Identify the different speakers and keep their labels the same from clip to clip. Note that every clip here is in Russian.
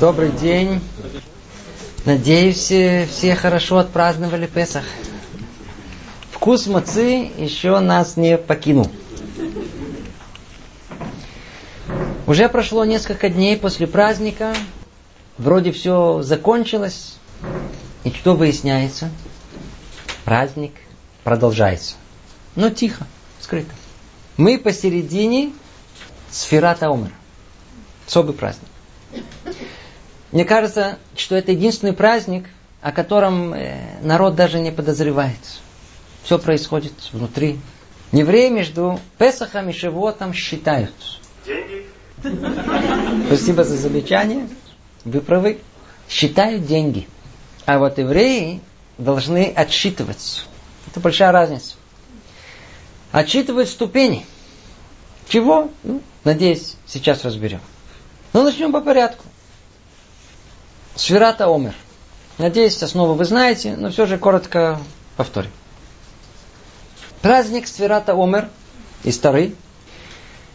Speaker 1: Добрый день. Надеюсь, все хорошо отпраздновали Песах. Вкус мацы еще нас не покинул. Уже прошло несколько дней после праздника. Вроде все закончилось. И что выясняется? Праздник продолжается. Но тихо, скрыто. Мы посередине сферата Омер. Особый праздник. Мне кажется, что это единственный праздник, о котором э, народ даже не подозревает. Все происходит внутри. Евреи между Песахом и Шивотом считают. Деньги? Спасибо за замечание. Вы правы. Считают деньги. А вот евреи должны отсчитывать. Это большая разница. Отсчитывать ступени. Чего? Ну, надеюсь, сейчас разберем. Но ну, начнем по порядку. Сферата Омер. Надеюсь, основу вы знаете, но все же коротко повторим. Праздник Сферата Омер и Старый.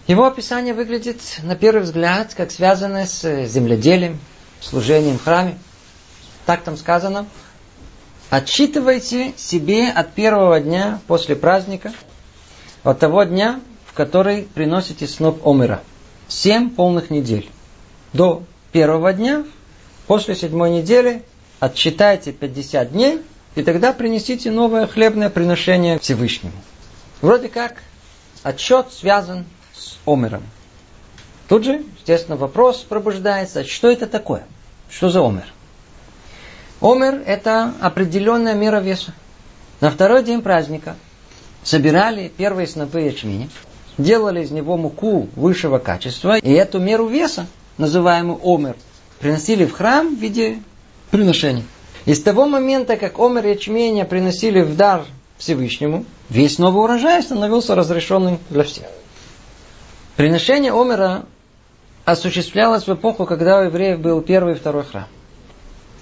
Speaker 1: Его описание выглядит на первый взгляд как связанное с земледелием, служением в храме. Так там сказано. Отсчитывайте себе от первого дня после праздника, от того дня, в который приносите сноп Омера. Семь полных недель. До первого дня, после седьмой недели, отсчитайте 50 дней, и тогда принесите новое хлебное приношение Всевышнему. Вроде как отчет связан с Омером. Тут же, естественно, вопрос пробуждается, что это такое? Что за Омер? Омер – это определенная мера веса. На второй день праздника собирали первые снопы ячменя, делали из него муку высшего качества, и эту меру веса, называемую омер, приносили в храм в виде приношения. И с того момента, как омер ячменя приносили в дар Всевышнему, весь новый урожай становился разрешенным для всех. Приношение омера осуществлялось в эпоху, когда у евреев был первый и второй храм.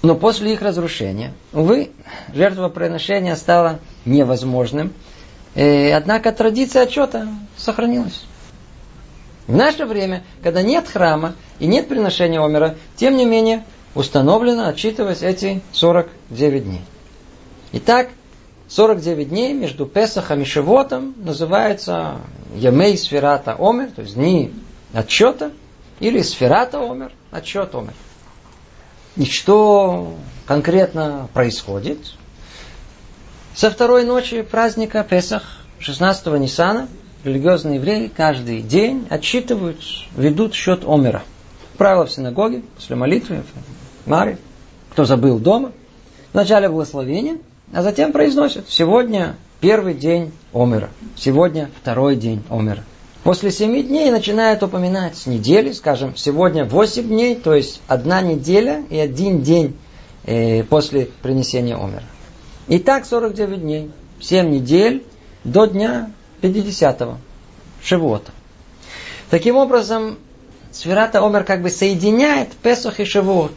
Speaker 1: Но после их разрушения, увы, жертвоприношение стало невозможным. И, однако традиция отчета сохранилась. В наше время, когда нет храма и нет приношения омера, тем не менее, установлено отчитывать эти 49 дней. Итак, 49 дней между Песахом и Шивотом называется Ямей Сферата Омер, то есть дни отчета, или Сферата Омер, отчет Омер. И что конкретно происходит? Со второй ночи праздника Песах, 16-го Ниссана, религиозные евреи каждый день отчитывают, ведут счет Омера. Правило в синагоге, после молитвы, в Маре, кто забыл дома, в начале благословения, а затем произносят, сегодня первый день Омера, сегодня второй день Омера. После семи дней начинают упоминать недели, скажем, сегодня восемь дней, то есть одна неделя и один день э, после принесения умера. И так 49 дней, 7 недель до дня 50-го, Шивота. Таким образом, Сферата Омер как бы соединяет Песах и Шивот.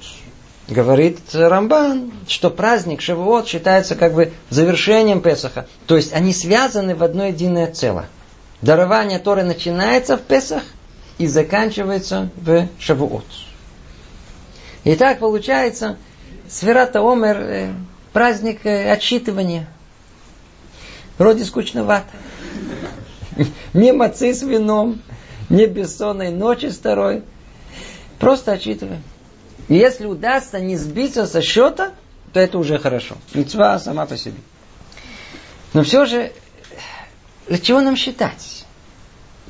Speaker 1: Говорит Рамбан, что праздник Шивот считается как бы завершением Песаха. То есть они связаны в одно единое целое. Дарование Торы начинается в Песах и заканчивается в Шавуот. И так получается, Сферата Омер, э, праздник э, отсчитывания. Вроде скучновато. Мацы с вином, не бессонной ночи второй. Просто отчитываем. И если удастся не сбиться со счета, то это уже хорошо. Мецва сама по себе. Но все же для чего нам считать?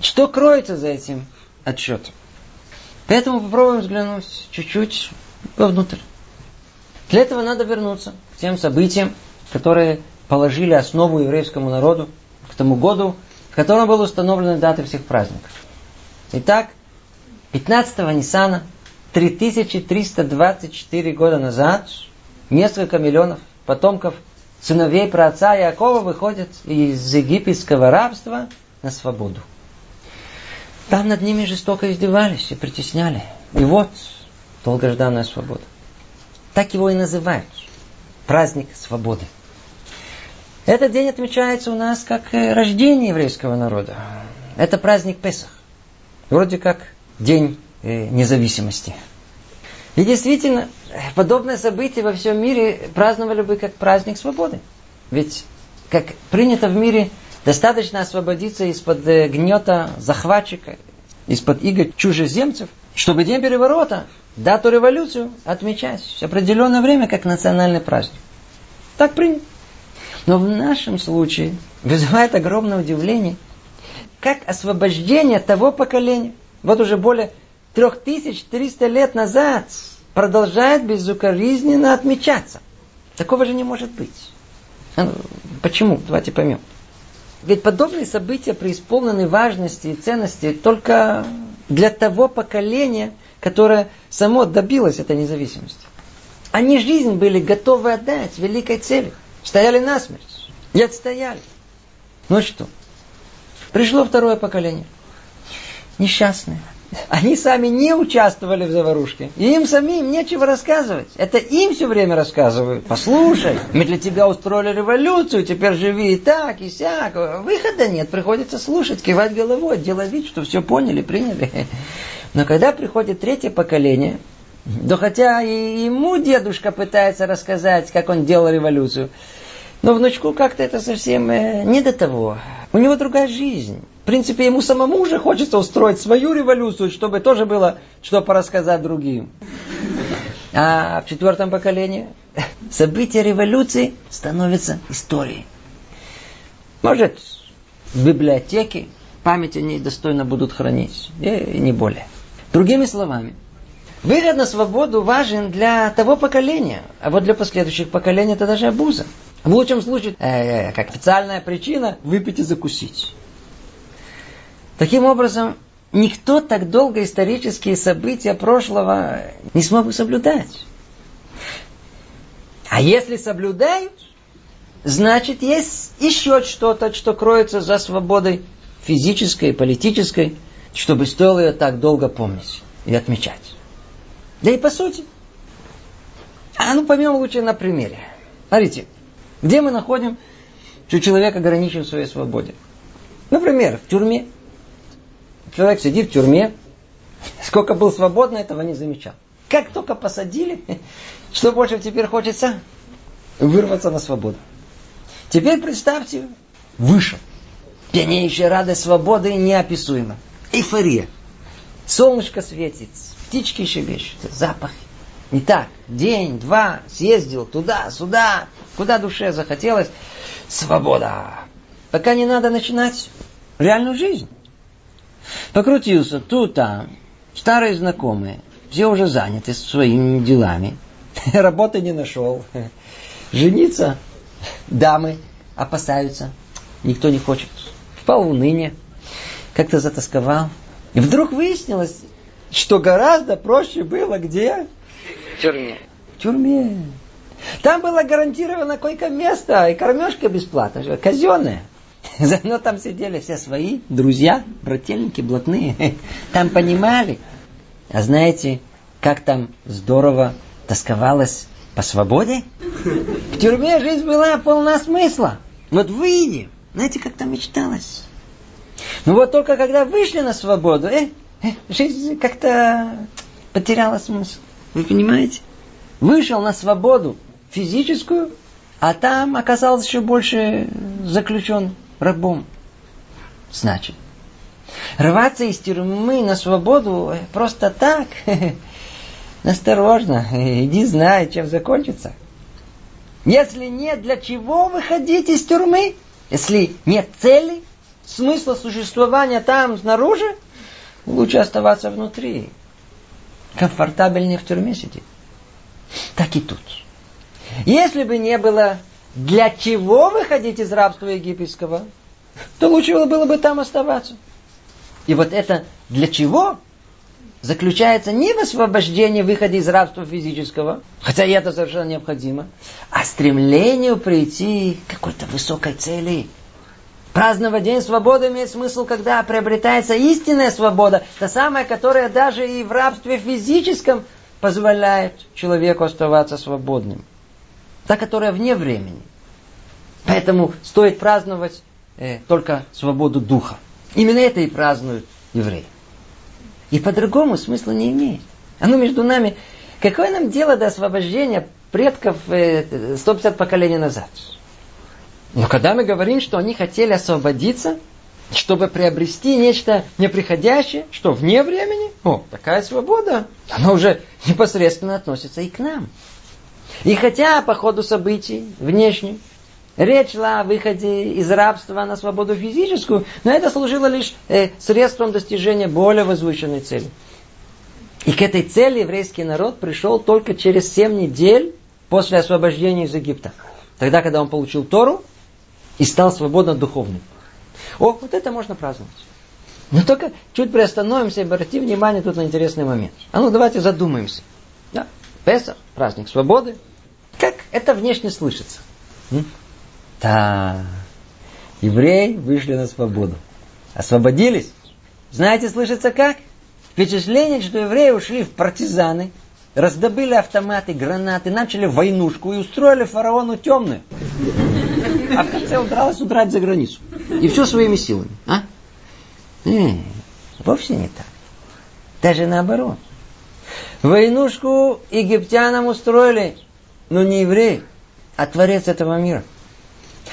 Speaker 1: Что кроется за этим отчетом? Поэтому попробуем взглянуть чуть-чуть вовнутрь. Для этого надо вернуться к тем событиям, которые положили основу еврейскому народу к тому году, в котором были установлены даты всех праздников. Итак, 15-го Ниссана, 3324 года назад, несколько миллионов потомков сыновей праотца Якова выходят из египетского рабства на свободу. Там над ними жестоко издевались и притесняли. И вот долгожданная свобода. Так его и называют. Праздник свободы. Этот день отмечается у нас как э, рождение еврейского народа. Это праздник Песах. Вроде как день э, независимости. И действительно, подобное событие во всем мире праздновали бы как праздник свободы. Ведь, как принято в мире, достаточно освободиться из-под э, гнета захватчика, из-под иго чужеземцев, чтобы день переворота, дату революцию отмечать в определенное время как национальный праздник. Так принято. Но в нашем случае вызывает огромное удивление, как освобождение того поколения, вот уже более 3300 лет назад продолжает безукоризненно отмечаться. Такого же не может быть. Ну, почему? Давайте поймем. Ведь подобные события преисполнены важности и ценности только для того поколения, которое само добилось этой независимости. Они жизнь были готовы отдать великой цели. Стояли насмерть. И отстояли. Ну что? Пришло второе поколение. Несчастное. Они сами не участвовали в заварушке. И им самим нечего рассказывать. Это им все время рассказывают. Послушай, мы для тебя устроили революцию, теперь живи и так, и сяк. Выхода нет, приходится слушать, кивать головой, делать вид, что все поняли, приняли. Но когда приходит третье поколение, да хотя и ему дедушка пытается рассказать, как он делал революцию, но внучку как-то это совсем э, не до того. У него другая жизнь. В принципе, ему самому уже хочется устроить свою революцию, чтобы тоже было что порассказать другим. А в четвертом поколении события революции становятся историей. Может, в библиотеке память о ней достойно будут хранить, и не более. Другими словами, выход на свободу важен для того поколения, а вот для последующих поколений это даже обуза. В лучшем случае, э, э, как официальная причина, выпить и закусить. Таким образом, никто так долго исторические события прошлого не смог бы соблюдать. А если соблюдают, значит есть еще что-то, что кроется за свободой физической политической, чтобы стоило ее так долго помнить и отмечать. Да и по сути. А ну поймем лучше на примере. Смотрите, где мы находим, что человек ограничен в своей свободе? Например, в тюрьме. Человек сидит в тюрьме, сколько был свободно, этого не замечал. Как только посадили, что больше теперь хочется? Вырваться на свободу. Теперь представьте, вышел. Пьянейшая радость свободы неописуема. Эйфория. Солнышко светит, птички щебечут, запах не так. День, два, съездил туда, сюда, куда душе захотелось. Свобода. Пока не надо начинать реальную жизнь. Покрутился тут, там. Старые знакомые. Все уже заняты своими делами. Работы не нашел. Жениться дамы опасаются. Никто не хочет. Впал в уныние. Как-то затасковал. И вдруг выяснилось, что гораздо проще было где?
Speaker 2: В тюрьме.
Speaker 1: В тюрьме. Там было гарантировано койко-место и кормежка бесплатно, казенная. Заодно там сидели все свои друзья, брательники, блатные. Там понимали. А знаете, как там здорово тосковалось по свободе? В тюрьме жизнь была полна смысла. Вот выйди, знаете, как там мечталось. Ну вот только когда вышли на свободу, э, э, жизнь как-то потеряла смысл. Вы понимаете? Вышел на свободу физическую, а там оказался еще больше заключен рабом. Значит, рваться из тюрьмы на свободу просто так, осторожно, иди знай, чем закончится. Если нет для чего выходить из тюрьмы, если нет цели, смысла существования там снаружи, лучше оставаться внутри комфортабельнее в тюрьме сидеть. Так и тут. Если бы не было для чего выходить из рабства египетского, то лучше было бы там оставаться. И вот это для чего заключается не в освобождении выхода из рабства физического, хотя и это совершенно необходимо, а стремлению прийти к какой-то высокой цели – Праздновать День свободы имеет смысл, когда приобретается истинная свобода, та самая, которая даже и в рабстве физическом позволяет человеку оставаться свободным. Та, которая вне времени. Поэтому стоит праздновать э, только свободу духа. Именно это и празднуют евреи. И по-другому смысла не имеет. Оно между нами... Какое нам дело до освобождения предков 150 э, поколений назад? Но когда мы говорим, что они хотели освободиться, чтобы приобрести нечто неприходящее, что вне времени, о, такая свобода, она уже непосредственно относится и к нам. И хотя по ходу событий внешне речь шла о выходе из рабства на свободу физическую, но это служило лишь э, средством достижения более возвышенной цели. И к этой цели еврейский народ пришел только через семь недель после освобождения из Египта. Тогда, когда он получил Тору и стал свободно духовным. О, вот это можно праздновать. Но только чуть приостановимся и обратим внимание тут на интересный момент. А ну давайте задумаемся. Да? Песах, праздник свободы. Как это внешне слышится? Да, евреи вышли на свободу. Освободились. Знаете, слышится как? Впечатление, что евреи ушли в партизаны, раздобыли автоматы, гранаты, начали войнушку и устроили фараону темную. А в конце удралась удрать за границу. И все своими силами. А? Не, вовсе не так. Даже наоборот. Войнушку египтянам устроили, но не евреи, а Творец этого мира.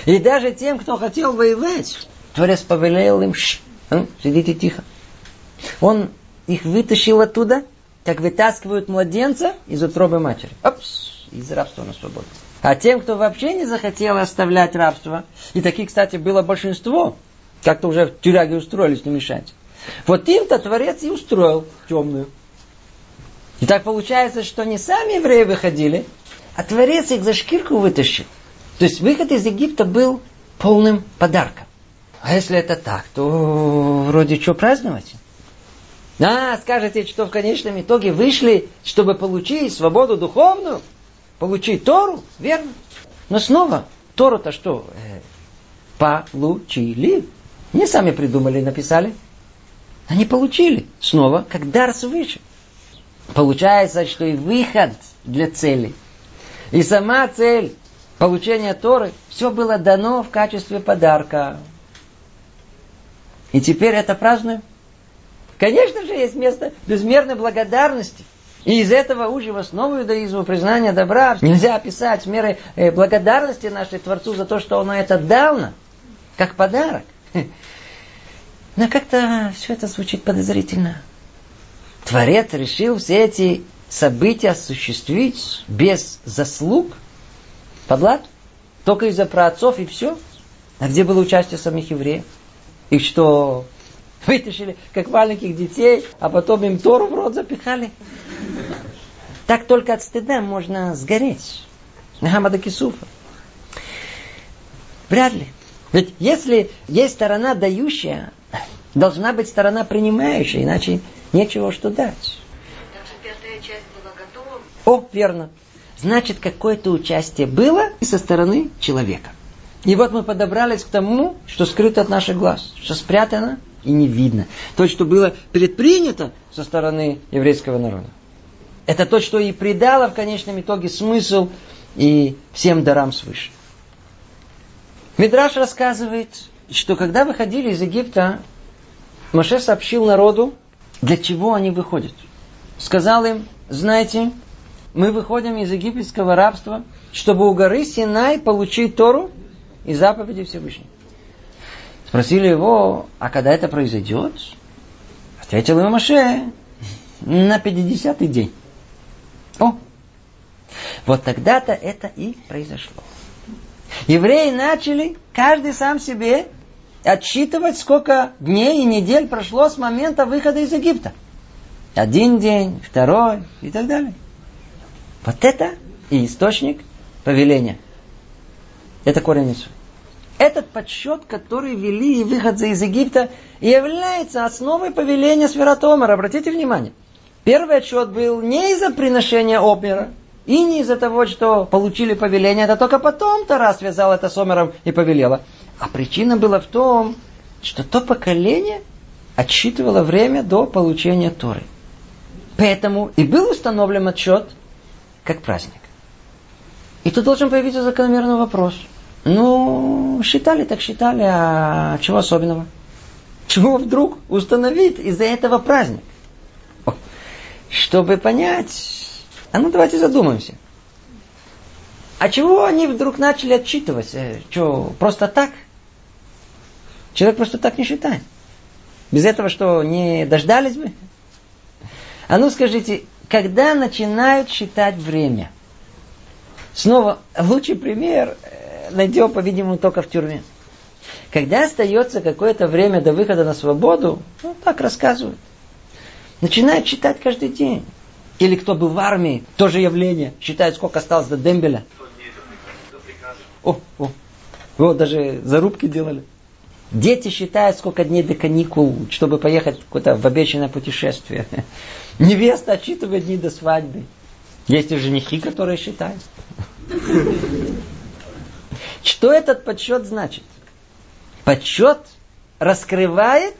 Speaker 1: И даже тем, кто хотел воевать, Творец повелел им, Ш, а, сидите тихо. Он их вытащил оттуда, как вытаскивают младенца из утробы матери. Опс, из рабства на свободу. А тем, кто вообще не захотел оставлять рабство, и таких, кстати, было большинство, как-то уже в тюряге устроились, не мешать. Вот им-то Творец и устроил темную. И так получается, что не сами евреи выходили, а Творец их за шкирку вытащил. То есть выход из Египта был полным подарком. А если это так, то вроде что праздновать? А, скажете, что в конечном итоге вышли, чтобы получить свободу духовную? Получить Тору? Верно. Но снова, Тору-то что? Э, получили. Не сами придумали и написали. Они получили. Снова, как дар свыше. Получается, что и выход для цели, и сама цель получения Торы, все было дано в качестве подарка. И теперь это празднуем. Конечно же, есть место безмерной благодарности – и из этого учим основу иудаизма, признания добра. Нельзя описать меры э, благодарности нашей Творцу за то, что Он это дал нам, как подарок. Но как-то все это звучит подозрительно. Творец решил все эти события осуществить без заслуг, подлад, только из-за праотцов и все. А где было участие самих евреев? И что, вытащили, как маленьких детей, а потом им Тору в рот запихали? Так только от стыда можно сгореть. Нахамада Кисуфа. Вряд ли. Ведь если есть сторона дающая, должна быть сторона принимающая, иначе нечего что дать. О, верно. Значит, какое-то участие было и со стороны человека. И вот мы подобрались к тому, что скрыто от наших глаз, что спрятано и не видно. То, что было предпринято со стороны еврейского народа. Это то, что и придало в конечном итоге смысл и всем дарам свыше. Мидраш рассказывает, что когда выходили из Египта, Моше сообщил народу, для чего они выходят. Сказал им, знаете, мы выходим из египетского рабства, чтобы у горы Синай получить Тору и заповеди Всевышнего. Спросили его, а когда это произойдет? Ответил ему Моше, на 50-й день. О! Вот тогда-то это и произошло. Евреи начали, каждый сам себе, отсчитывать, сколько дней и недель прошло с момента выхода из Египта. Один день, второй и так далее. Вот это и источник повеления. Это корень Ису. Этот подсчет, который вели и выход из Египта, является основой повеления Свератомара. Обратите внимание. Первый отчет был не из-за приношения Омера, и не из-за того, что получили повеление, это только потом Тара связал это с Омером и повелела. А причина была в том, что то поколение отсчитывало время до получения Торы. Поэтому и был установлен отчет как праздник. И тут должен появиться закономерный вопрос. Ну, считали так считали, а чего особенного? Чего вдруг установить из-за этого праздник? чтобы понять, а ну давайте задумаемся. А чего они вдруг начали отчитывать? Э, что, просто так? Человек просто так не считает. Без этого что, не дождались бы? А ну скажите, когда начинают считать время? Снова, лучший пример э, найдем, по-видимому, только в тюрьме. Когда остается какое-то время до выхода на свободу, ну, так рассказывают. Начинают читать каждый день. Или кто был в армии, тоже явление. Считают, сколько осталось до дембеля. О, о. Вот даже зарубки делали. Дети считают, сколько дней до каникул, чтобы поехать куда-то в обещанное путешествие. Невеста отчитывает дни до свадьбы. Есть и женихи, которые считают. Что этот подсчет значит? Подсчет раскрывает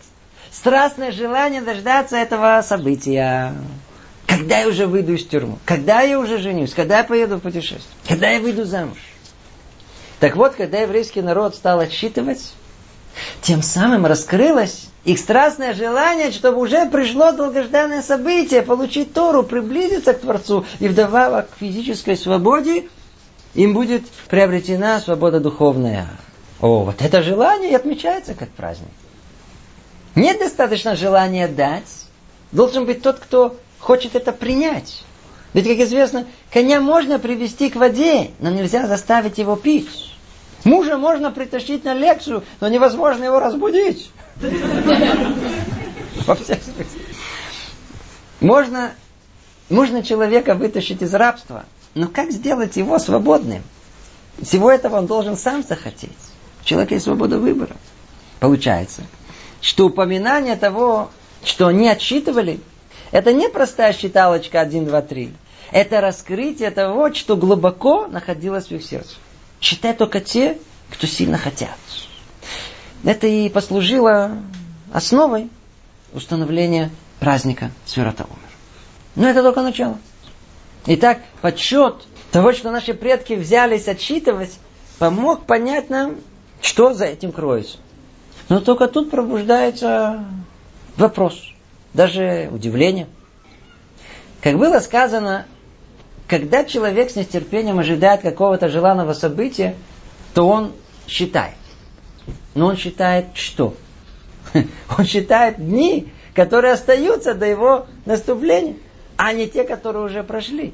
Speaker 1: страстное желание дождаться этого события. Когда я уже выйду из тюрьмы? Когда я уже женюсь? Когда я поеду в путешествие? Когда я выйду замуж? Так вот, когда еврейский народ стал отсчитывать, тем самым раскрылось их страстное желание, чтобы уже пришло долгожданное событие, получить Тору, приблизиться к Творцу. И вдобавок к физической свободе им будет приобретена свобода духовная. О, вот это желание и отмечается как праздник. Нет достаточно желания дать. Должен быть тот, кто хочет это принять. Ведь, как известно, коня можно привести к воде, но нельзя заставить его пить. Мужа можно притащить на лекцию, но невозможно его разбудить. Во всех. Можно, можно человека вытащить из рабства, но как сделать его свободным? Всего этого он должен сам захотеть. У человека есть свобода выбора. Получается, что упоминание того, что они отсчитывали, это не простая считалочка 1, 2, 3. Это раскрытие того, что глубоко находилось в их сердце. Считать только те, кто сильно хотят. Это и послужило основой установления праздника Свирата Умер. Но это только начало. Итак, подсчет того, что наши предки взялись отсчитывать, помог понять нам, что за этим кроется. Но только тут пробуждается вопрос, даже удивление. Как было сказано, когда человек с нетерпением ожидает какого-то желанного события, то он считает. Но он считает что? Он считает дни, которые остаются до его наступления, а не те, которые уже прошли.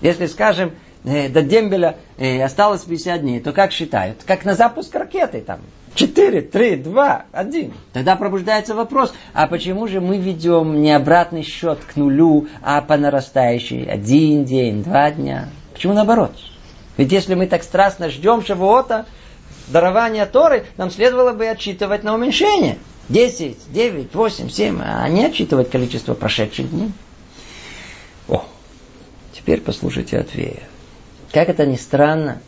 Speaker 1: Если, скажем, э, до дембеля э, осталось 50 дней, то как считают? Как на запуск ракеты там. 4, 3, 2, 1. Тогда пробуждается вопрос, а почему же мы ведем не обратный счет к нулю, а по нарастающей? Один день, два дня. Почему наоборот? Ведь если мы так страстно ждем Шавуота, дарования Торы, нам следовало бы отчитывать на уменьшение. 10, 9, 8, 7, а не отчитывать количество прошедших дней. О, теперь послушайте ответ. Как это ни странно,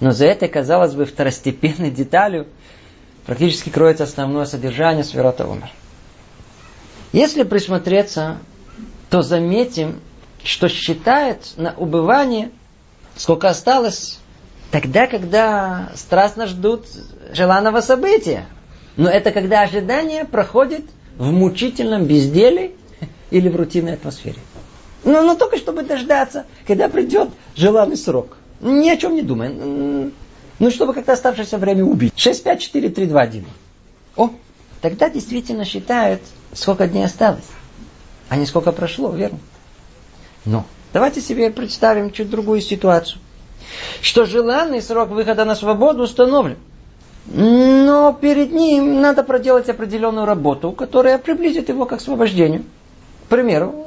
Speaker 1: но за этой, казалось бы, второстепенной деталью практически кроется основное содержание Сферата Умер. Если присмотреться, то заметим, что считает на убывание, сколько осталось, тогда, когда страстно ждут желанного события. Но это когда ожидание проходит в мучительном безделии или в рутинной атмосфере. Но, но только чтобы дождаться, когда придет желанный срок. Ни о чем не думай. Ну, чтобы как-то оставшееся время убить. 6, 5, 4, 3, 2, 1. О, тогда действительно считают, сколько дней осталось, а не сколько прошло, верно? Но давайте себе представим чуть другую ситуацию. Что желанный срок выхода на свободу установлен. Но перед ним надо проделать определенную работу, которая приблизит его к освобождению. К примеру,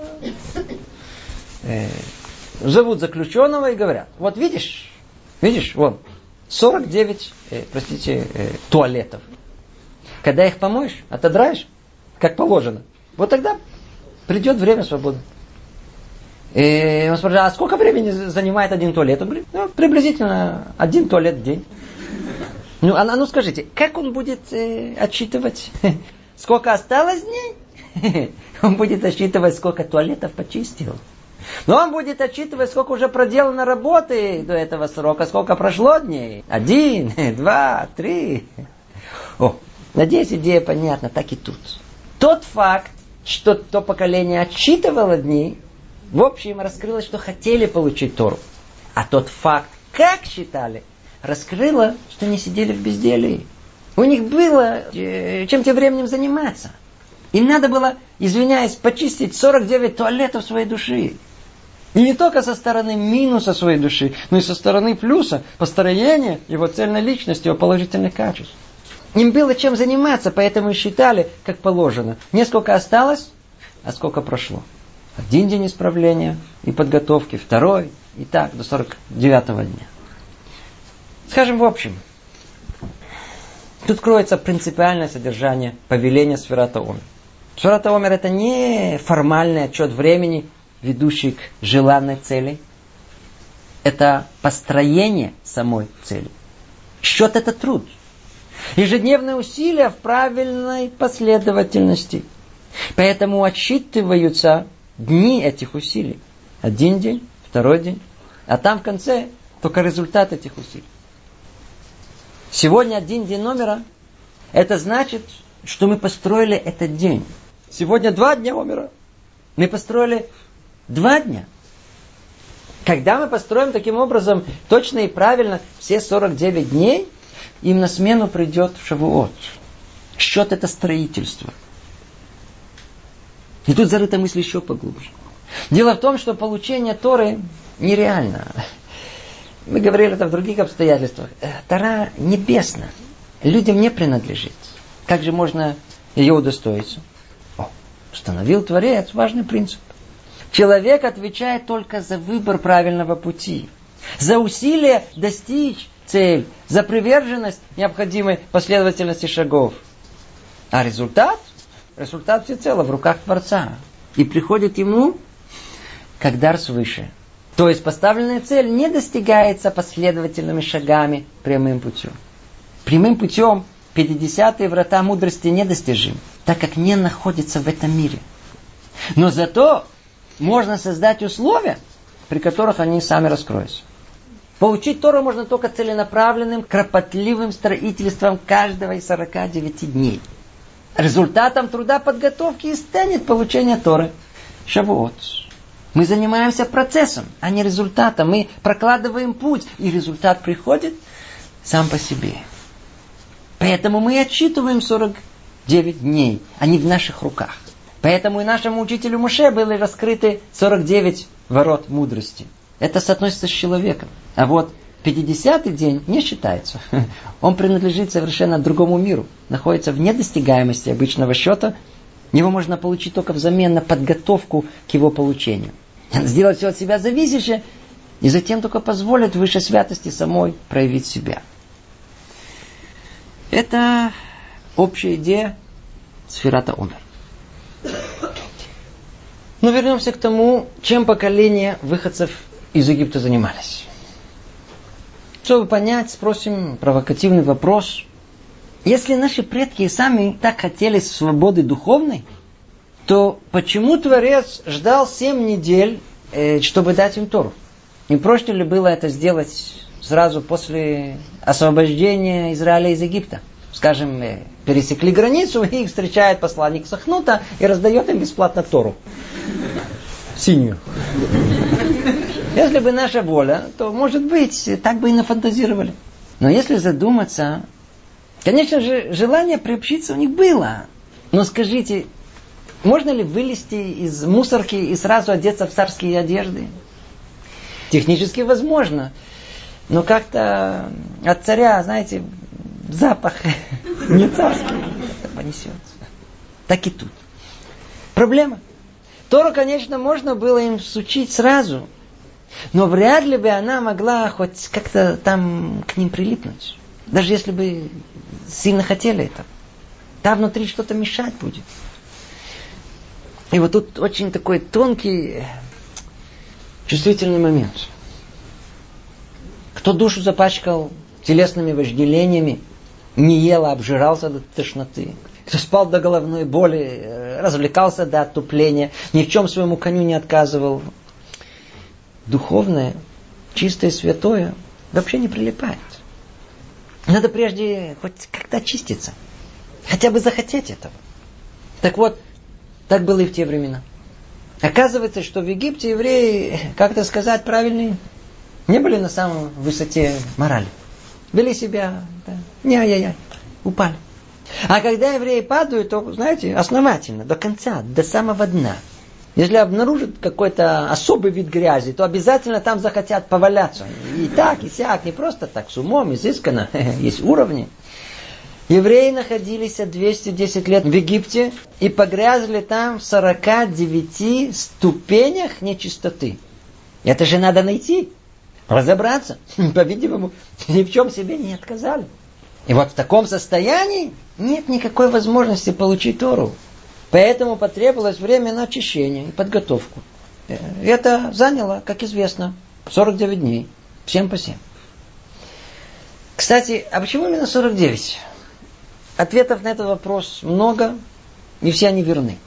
Speaker 1: э, зовут заключенного и говорят, вот видишь, видишь, вот, 49, э, простите, э, туалетов. Когда их помоешь, отодраешь, как положено, вот тогда придет время свободы. И он спрашивает, а сколько времени занимает один туалет? Он говорит, ну, приблизительно один туалет в день. Ну, а, ну скажите, как он будет э, отсчитывать, сколько осталось дней? Он будет отсчитывать, сколько туалетов почистил. Но он будет отчитывать, сколько уже проделано работы до этого срока, сколько прошло дней. Один, два, три. О, надеюсь, идея понятна, так и тут. Тот факт, что то поколение отсчитывало дни, в общем, раскрыло, что хотели получить Тору. А тот факт, как считали, раскрыло, что не сидели в безделии. У них было э, чем тем временем заниматься. Им надо было, извиняюсь, почистить 49 туалетов своей души. И не только со стороны минуса своей души, но и со стороны плюса, построения его цельной личности, его положительных качеств. Им было чем заниматься, поэтому считали, как положено. Не сколько осталось, а сколько прошло. Один день исправления и подготовки, второй, и так до 49-го дня. Скажем в общем, тут кроется принципиальное содержание повеления Сферата Омер. Сферата Омер это не формальный отчет времени, ведущий к желанной цели. Это построение самой цели. Счет это труд. Ежедневные усилия в правильной последовательности. Поэтому отсчитываются дни этих усилий. Один день, второй день. А там в конце только результат этих усилий. Сегодня один день номера. Это значит, что мы построили этот день. Сегодня два дня номера. Мы построили два дня. Когда мы построим таким образом точно и правильно все 49 дней, им на смену придет Шавуот. Счет это строительство. И тут зарыта мысль еще поглубже. Дело в том, что получение Торы нереально. Мы говорили это в других обстоятельствах. Э, Тора небесна. Людям не принадлежит. Как же можно ее удостоиться? О, установил Творец важный принцип. Человек отвечает только за выбор правильного пути. За усилие достичь цель, за приверженность необходимой последовательности шагов. А результат? Результат всецело в руках Творца. И приходит ему как дар свыше. То есть поставленная цель не достигается последовательными шагами прямым путем. Прямым путем 50-е врата мудрости недостижим, так как не находится в этом мире. Но зато можно создать условия, при которых они сами раскроются. Получить Тору можно только целенаправленным, кропотливым строительством каждого из 49 дней. Результатом труда подготовки и станет получение Торы. Шавуот. Мы занимаемся процессом, а не результатом. Мы прокладываем путь, и результат приходит сам по себе. Поэтому мы отчитываем 49 дней, они в наших руках. Поэтому и нашему учителю Муше были раскрыты 49 ворот мудрости. Это соотносится с человеком. А вот 50-й день не считается. Он принадлежит совершенно другому миру. Находится в недостигаемости обычного счета. Его можно получить только взамен на подготовку к его получению. Сделать все от себя зависящее, и затем только позволит выше святости самой проявить себя. Это общая идея сферата умер. Но вернемся к тому, чем поколения выходцев из Египта занимались. Чтобы понять, спросим провокативный вопрос. Если наши предки сами так хотели свободы духовной, то почему Творец ждал семь недель, э, чтобы дать им Тору? Не проще ли было это сделать сразу после освобождения Израиля из Египта? Скажем, э, пересекли границу, и их встречает посланник Сахнута и раздает им бесплатно Тору. Синюю. Если бы наша воля, то, может быть, так бы и нафантазировали. Но если задуматься, конечно же, желание приобщиться у них было. Но скажите, можно ли вылезти из мусорки и сразу одеться в царские одежды? Технически возможно. Но как-то от царя, знаете, запах не царский понесется. Так и тут. Проблема. Тору, конечно, можно было им сучить сразу, но вряд ли бы она могла хоть как-то там к ним прилипнуть. Даже если бы сильно хотели это. Там внутри что-то мешать будет. И вот тут очень такой тонкий, чувствительный момент. Кто душу запачкал телесными вожделениями, не ел, а обжирался до тошноты. Кто спал до головной боли, э, развлекался до отупления, ни в чем своему коню не отказывал. Духовное, чистое, святое вообще не прилипает. Надо прежде хоть как-то очиститься. Хотя бы захотеть этого. Так вот, Так было и в те времена. Оказывается, что в Египте евреи, как это сказать правильнее, не были на самом высоте морали. Вели себя, да, не ай-яй-яй, упали. А когда евреи падают, то, знаете, основательно, до конца, до самого дна. Если обнаружат какой-то особый вид грязи, то обязательно там захотят поваляться. И так, и сяк, не просто так, с умом, изысканно, есть уровни. Евреи находились 210 лет в Египте и погрязли там в 49 ступенях нечистоты. Это же надо найти, разобраться. По-видимому, ни в чем себе не отказали. И вот в таком состоянии нет никакой возможности получить Тору. Поэтому потребовалось время на очищение и подготовку. Э, это заняло, как известно, 49 дней. Всем по 7. Кстати, а почему именно 49? Ответов на этот вопрос много, не все они верны.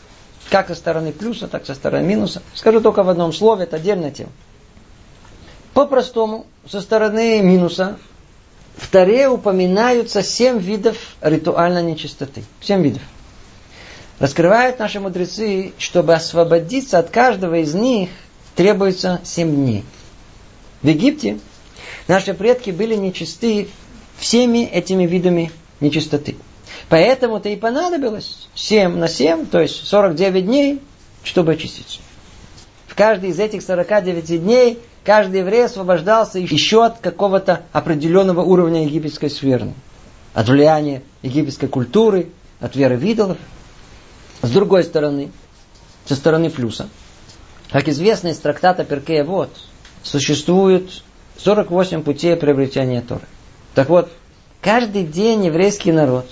Speaker 1: Как со стороны плюса, так со стороны минуса. Скажу только в одном слове, это отдельная тема. По-простому, со стороны минуса, в Таре упоминаются семь видов ритуальной нечистоты. Семь видов. Раскрывают наши мудрецы, чтобы освободиться от каждого из них, требуется семь дней. В Египте наши предки были нечисты всеми этими видами нечистоты. Поэтому-то и понадобилось 7 на 7, то есть 49 дней, чтобы очиститься. В каждый из этих 49 дней каждый еврей освобождался еще от какого-то определенного уровня египетской сферы. От влияния египетской культуры, от веры в. С другой стороны, со стороны плюса, как известно из трактата Перкея Вот, существует 48 путей приобретения Торы. Так вот, каждый день еврейский народ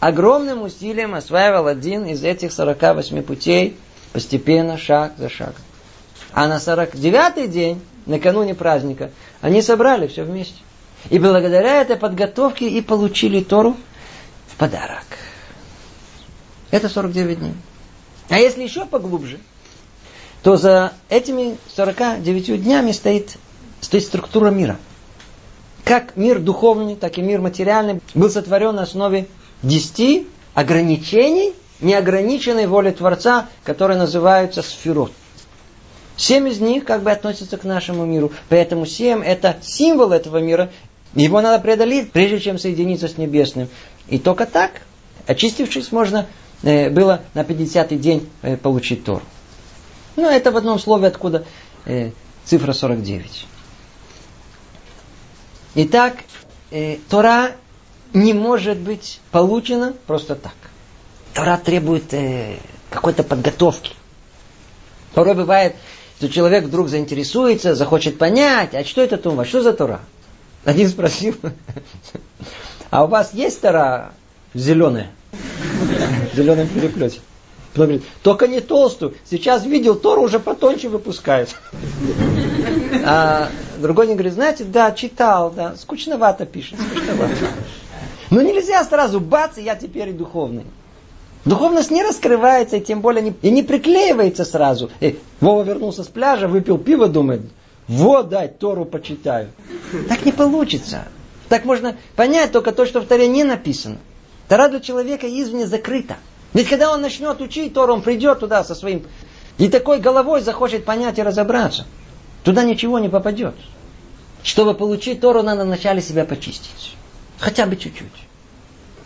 Speaker 1: огромным усилием осваивал один из этих 48 путей постепенно, шаг за шагом. А на 49-й день, накануне праздника, они собрали все вместе. И благодаря этой подготовке и получили Тору в подарок. Это 49 дней. А если еще поглубже, то за этими 49 днями стоит, стоит структура мира. Как мир духовный, так и мир материальный был сотворен на основе десяти ограничений неограниченной воли Творца, которые называются сферот. Семь из них как бы относятся к нашему миру. Поэтому семь это символ этого мира. Его надо преодолеть, прежде чем соединиться с небесным. И только так, очистившись, можно было на 50-й день э, получить Тор. Ну, это в одном слове, откуда э, цифра 49. Итак, э, Тора не может быть получена просто так. Тора требует э, какой-то подготовки. Порой бывает, что человек вдруг заинтересуется, захочет понять, а что это Тума, что за Тора? Один спросил, а у вас есть Тора зеленая? В зеленом переплете. Потом говорит, только не толстую. Сейчас видел, Тору уже потоньше выпускает. А другой не говорит, знаете, да, читал, да, скучновато пишет, скучновато. Но нельзя сразу, бац, я теперь и духовный. Духовность не раскрывается, и тем более не, и не приклеивается сразу. И Вова вернулся с пляжа, выпил пиво, думает, вот дать, Тору почитаю. Так не получится. Так можно понять только то, что в Торе не написано. Тора для человека извне закрыта. Ведь когда он начнет учить Тору, он придет туда со своим... И такой головой захочет понять и разобраться. Туда ничего не попадет. Чтобы получить Тору, надо вначале себя почистить. Хотя бы чуть-чуть.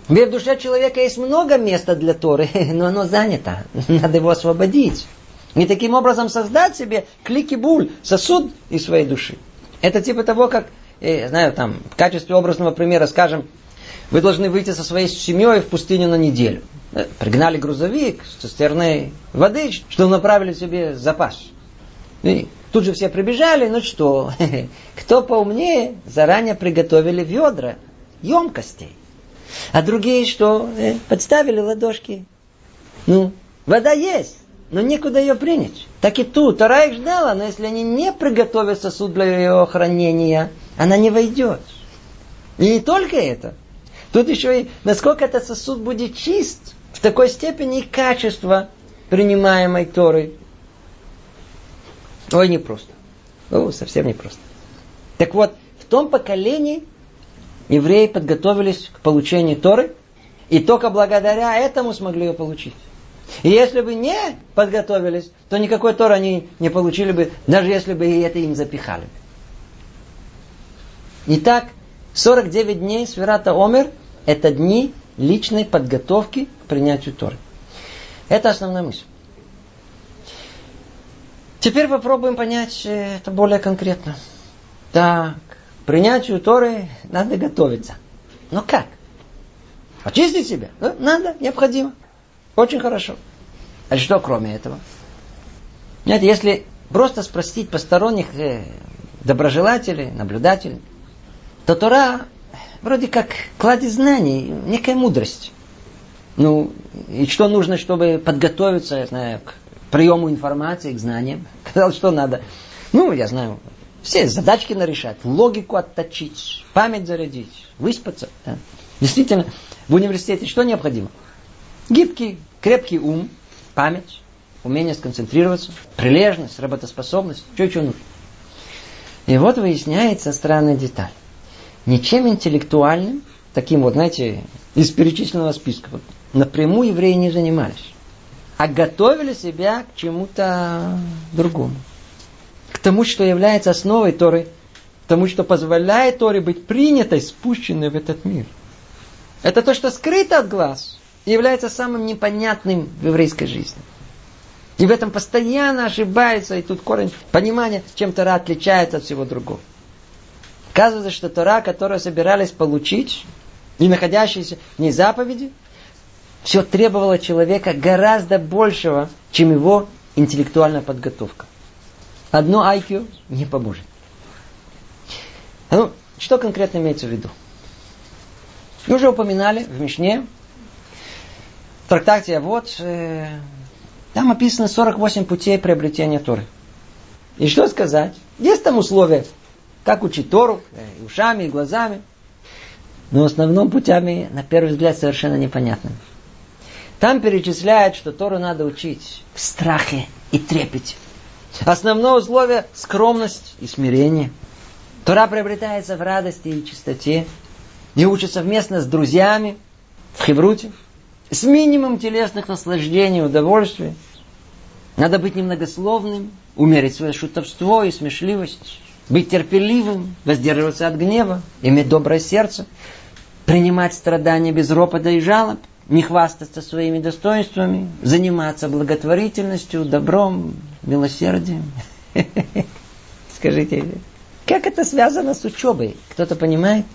Speaker 1: В душе человека есть много места для Торы, но оно занято. Надо его освободить. И таким образом создать себе клики-буль, сосуд из своей души. Это типа того, как, э, знаю, там, в качестве образного примера, скажем, вы должны выйти со своей семьей в пустыню на неделю. Э, пригнали грузовик с цистерной воды, что направили себе запас. И тут же все прибежали, ну что, кто поумнее, заранее приготовили ведра емкостей. А другие что? Э, подставили ладошки. Ну, вода есть, но некуда ее принять. Так и тут. Тара их ждала, но если они не приготовят сосуд для ее хранения, она не войдет. И не только это. Тут еще и насколько этот сосуд будет чист, в такой степени качество принимаемой Торы. Ой, непросто. О, совсем непросто. Так вот, в том поколении евреи подготовились к получению Торы, и только благодаря этому смогли ее получить. И если бы не подготовились, то никакой Тор они не получили бы, даже если бы и это им запихали. Итак, 49 дней Сферата Омер – это дни личной подготовки к принятию Торы. Это основная мысль. Теперь попробуем понять э, это более конкретно. Так, к принятию Торы надо готовиться. Но как? Очистить себя? Да? Надо, необходимо. Очень хорошо. А что кроме этого? Знаете, если просто спросить посторонних э, доброжелателей, наблюдателей, то Тора вроде как кладет знаний, некая мудрость. Ну, и что нужно, чтобы подготовиться, я знаю, к приему информации, к знаниям? Сказал, что надо. Ну, я знаю, все задачки нарешать, логику отточить, память зарядить, выспаться. Да. Действительно, в университете что необходимо? Гибкий, крепкий ум, память, умение сконцентрироваться, прилежность, работоспособность. Что еще нужно? И вот выясняется странная деталь. Ничем интеллектуальным, таким вот, знаете, из перечисленного списка, вот, напрямую евреи не занимались. А готовили себя к чему-то другому. К тому, что является основой Торы, к тому, что позволяет Торе быть принятой, спущенной в этот мир. Это то, что скрыто от глаз и является самым непонятным в еврейской жизни. И в этом постоянно ошибается, и тут корень понимания, чем Тора отличается от всего другого. Оказывается, что Тора, которую собирались получить, и находящиеся в ней заповеди, все требовало человека гораздо большего, чем его интеллектуальная подготовка. Одно IQ не поможет. Ну, что конкретно имеется в виду? Мы уже упоминали в Мишне, в трактате вот, э, там описано 48 путей приобретения Торы. И что сказать? Есть там условия, как учить Тору, э, и ушами, и глазами. Но в основном путями, на первый взгляд, совершенно непонятными. Там перечисляют, что Тору надо учить в страхе и трепете. Основное условие – скромность и смирение. Тора приобретается в радости и чистоте. И учится совместно с друзьями в Хевруте. С минимум телесных наслаждений и удовольствия. Надо быть немногословным, умерить свое шутовство и смешливость быть терпеливым, воздерживаться от гнева, иметь доброе сердце, принимать страдания без ропота и жалоб, не хвастаться своими достоинствами, заниматься благотворительностью, добром, милосердием. Скажите, как это связано с учебой? Кто-то понимает?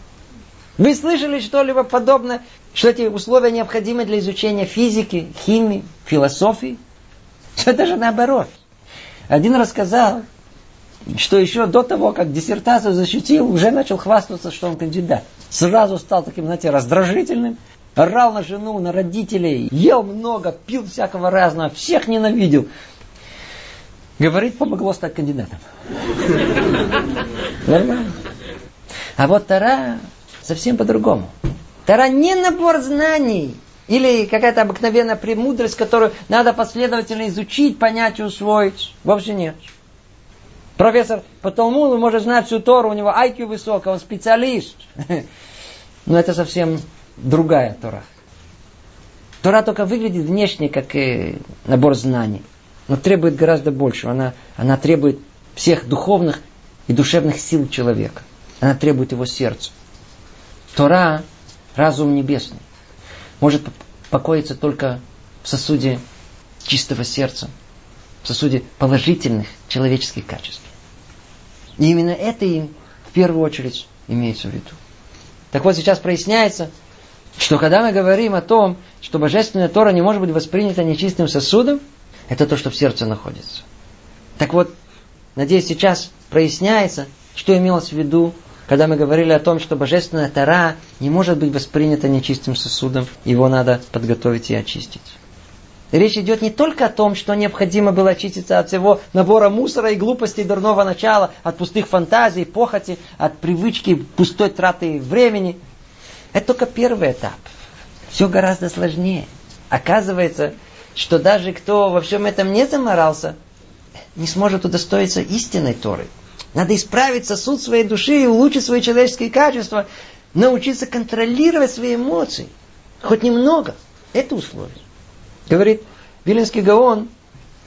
Speaker 1: Вы слышали что-либо подобное, что эти условия необходимы для изучения физики, химии, философии? Что даже наоборот. Один рассказал, что еще до того, как диссертацию защитил, уже начал хвастаться, что он кандидат. Сразу стал таким, знаете, раздражительным. Орал на жену, на родителей, ел много, пил всякого разного, всех ненавидел. Говорит, помогло стать кандидатом. Нормально. А вот Тара совсем по-другому. Тара не набор знаний, или какая-то обыкновенная премудрость, которую надо последовательно изучить, понять и усвоить. Вовсе нет. Профессор по Талмуду может знать всю Тору, у него IQ высокий, он специалист. Но это совсем другая Тора. Тора только выглядит внешне как набор знаний, но требует гораздо больше. Она, она требует всех духовных и душевных сил человека. Она требует его сердца. Тора – разум небесный. Может покоиться только в сосуде чистого сердца, в сосуде положительных человеческих качеств. И именно это им в первую очередь имеется в виду. Так вот, сейчас проясняется, что когда мы говорим о том, что Божественная Тора не может быть воспринята нечистым сосудом, это то, что в сердце находится. Так вот, надеюсь, сейчас проясняется, что имелось в виду, когда мы говорили о том, что Божественная Тора не может быть воспринята нечистым сосудом, его надо подготовить и очистить. Речь идет не только о том, что необходимо было очиститься от всего набора мусора и глупости дурного начала, от пустых фантазий, похоти, от привычки пустой траты времени. Это только первый этап. Все гораздо сложнее. Оказывается, что даже кто во всем этом не заморался, не сможет удостоиться истинной Торы. Надо исправить сосуд своей души и улучшить свои человеческие качества, научиться контролировать свои эмоции. Хоть немного. Это условие. Говорит Виленский Гаон,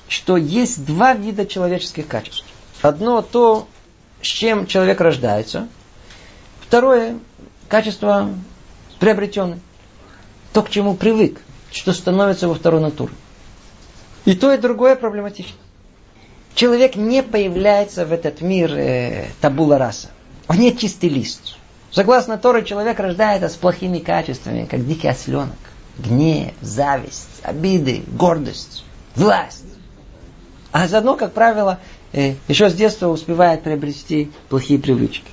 Speaker 1: что есть два вида человеческих качеств. Одно то, с чем человек рождается. Второе – качество приобретенное. То, к чему привык, что становится во второй натуре. И то, и другое проблематично. Человек не появляется в этот мир э, табула раса. Он не чистый лист. Согласно Торы, человек рождается с плохими качествами, как дикий осленок. Гнев, зависть, обиды, гордость, власть. А заодно, как правило, э, еще с детства успевает приобрести плохие привычки.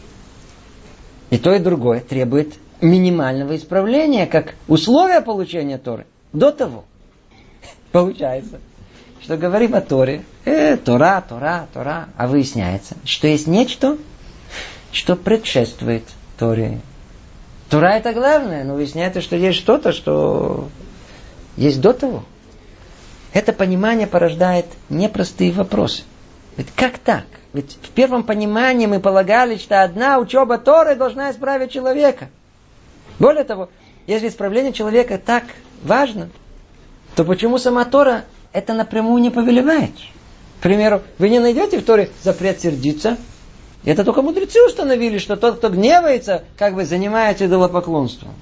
Speaker 1: И то, и другое требует минимального исправления, как условия получения Торы. До того. Получается, что говорим о Торе. Э, Тора, Тора, Тора. А выясняется, что есть нечто, что предшествует Торе. Тора это главное, но выясняется, что есть что-то, что есть до того. Это понимание порождает непростые вопросы. Ведь как так? Ведь в первом понимании мы полагали, что одна учеба Торы должна исправить человека. Более того, если исправление человека так важно, то почему сама Тора это напрямую не повелевает? К примеру, вы не найдете в Торе запрет сердиться, это только мудрецы установили, что тот, кто гневается, как бы занимается идолопоклонством.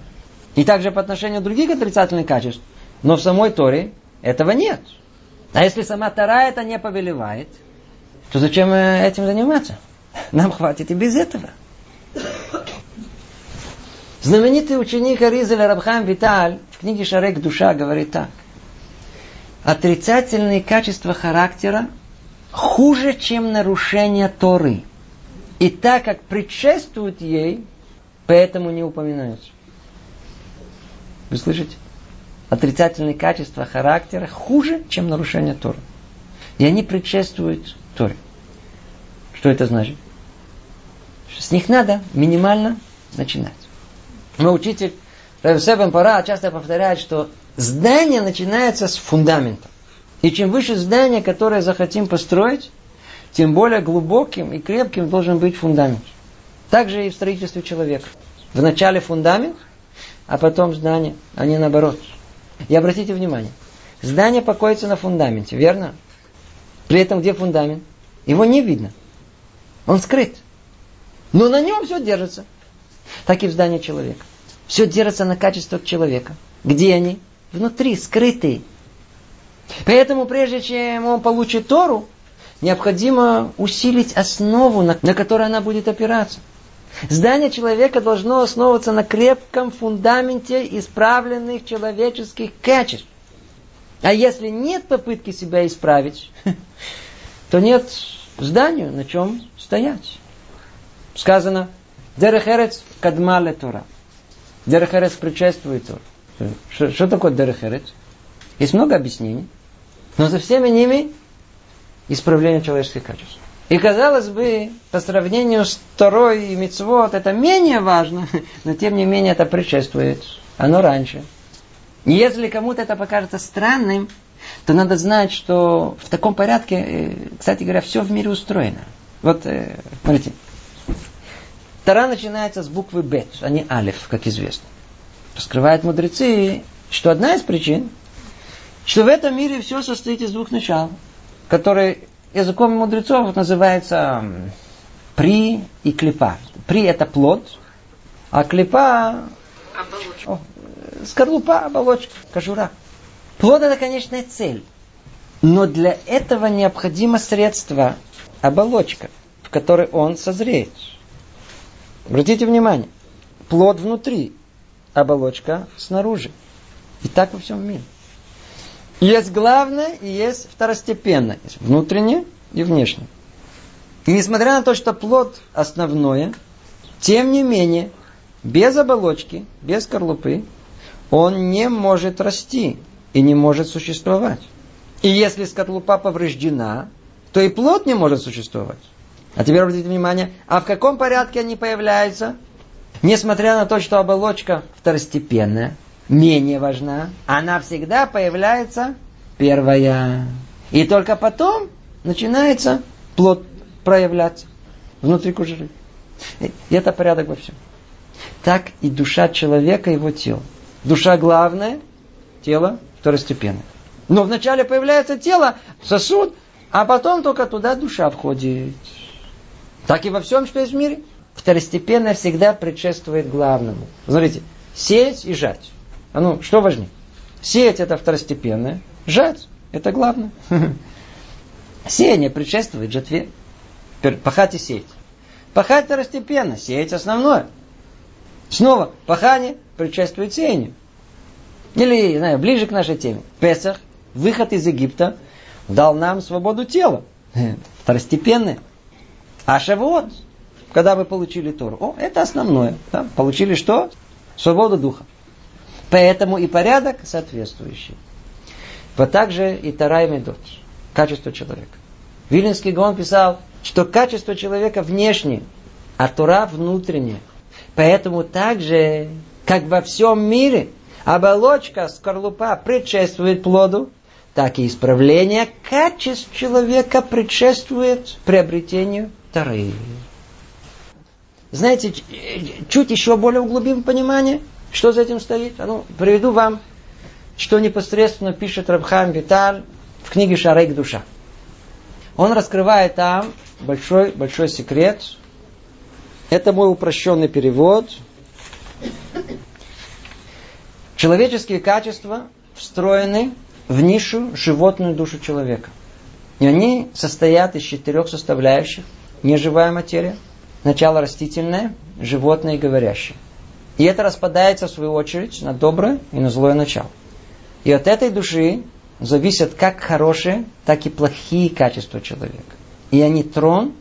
Speaker 1: И также по отношению других отрицательных качеств. Но в самой Торе этого нет. А если сама Тора это не повелевает, то зачем этим заниматься? Нам хватит и без этого. Знаменитый ученик Аризеля Рабхам Виталь в книге Шарек Душа говорит так. Отрицательные качества характера хуже, чем нарушение Торы. И так как предшествуют ей, поэтому не упоминаются. Вы слышите? Отрицательные качества характера хуже, чем нарушение Торы. И они предшествуют Торе. Что это значит? С них надо минимально начинать. Мой учитель Равсебен Пара часто повторяет, что здание начинается с фундамента. И чем выше здание, которое захотим построить, тем более глубоким и крепким должен быть фундамент. Также и в строительстве человека. Вначале фундамент, а потом здание, а не наоборот. И обратите внимание, здание покоится на фундаменте, верно? При этом где фундамент? Его не видно. Он скрыт. Но на нем все держится. Так и в здании человека. Все держится на качествах человека. Где они? Внутри, скрытые. Поэтому прежде чем он получит Тору, необходимо усилить основу, на, на которой она будет опираться. Здание человека должно основываться на крепком фундаменте исправленных человеческих качеств. А если нет попытки себя исправить, то нет зданию, на чем стоять. Сказано, Дерехерец кадмале Тора. Дерехерец предшествует Тора. Что, что такое Дерехерец? Есть много объяснений. Но за всеми ними исправление человеческих качеств. И казалось бы, по сравнению с второй мицвод, это менее важно, но тем не менее это предшествует. Оно раньше. И если кому-то это покажется странным, то надо знать, что в таком порядке, э, кстати говоря, все в мире устроено. Вот, э, смотрите. Тара начинается с буквы Б, а не Алиф, как известно. Раскрывают мудрецы, что одна из причин, что в этом мире все состоит из двух начал который языком мудрецов называется при и клепа. При это плод, а клепа
Speaker 2: оболочка. О,
Speaker 1: скорлупа, оболочка, кожура. Плод это конечная цель. Но для этого необходимо средство, оболочка, в которой он созреет. Обратите внимание, плод внутри, оболочка снаружи. И так во всем мире. Есть главное и есть второстепенное. Есть внутреннее и внешнее. И несмотря на то, что плод основное, тем не менее, без оболочки, без скорлупы, он не может расти и не может существовать. И если скорлупа повреждена, то и плод не может существовать. А теперь обратите внимание, а в каком порядке они появляются? Несмотря на то, что оболочка второстепенная, менее важна, она всегда появляется первая. И только потом начинается плод проявляться внутри кожуры. И это порядок во всем. Так и душа человека, его тело. Душа главная, тело второстепенное. Но вначале появляется тело, сосуд, а потом только туда душа входит. Так и во всем, что есть в мире. Второстепенное всегда предшествует главному. Смотрите, сеять и жать. А ну, что важнее? Сеять это второстепенное, жать это главное. Сеяние предшествует жатве. Пахать и сеять. Пахать второстепенно, сеять основное. Снова, пахание предшествует сеянию. Или, знаю, ближе к нашей теме. Песах, выход из Египта, дал нам свободу тела. Второстепенное. А Шавуот, когда вы получили Тору, о, это основное. Да? Получили что? Свободу духа. Поэтому и порядок соответствующий. Вот так же и Тара и Медот. Качество человека. Вилинский Гон писал, что качество человека внешнее, а Тора внутреннее. Поэтому так же, как во всем мире, оболочка скорлупа предшествует плоду, так и исправление качеств человека предшествует приобретению Торы. Знаете, чуть еще более углубим понимание, что за этим стоит. А ну, приведу вам, что непосредственно пишет Рабхам Виталь в книге «Шарейк душа». Он раскрывает там большой-большой секрет. Это мой упрощенный перевод. Человеческие качества встроены в нишу животную душу человека. И они состоят из четырех составляющих. Неживая материя, начало растительное, животное и говорящее. И это распадается, в свою очередь, на доброе и на злое начало. И от этой души зависят как хорошие, так и плохие качества человека. И они трон,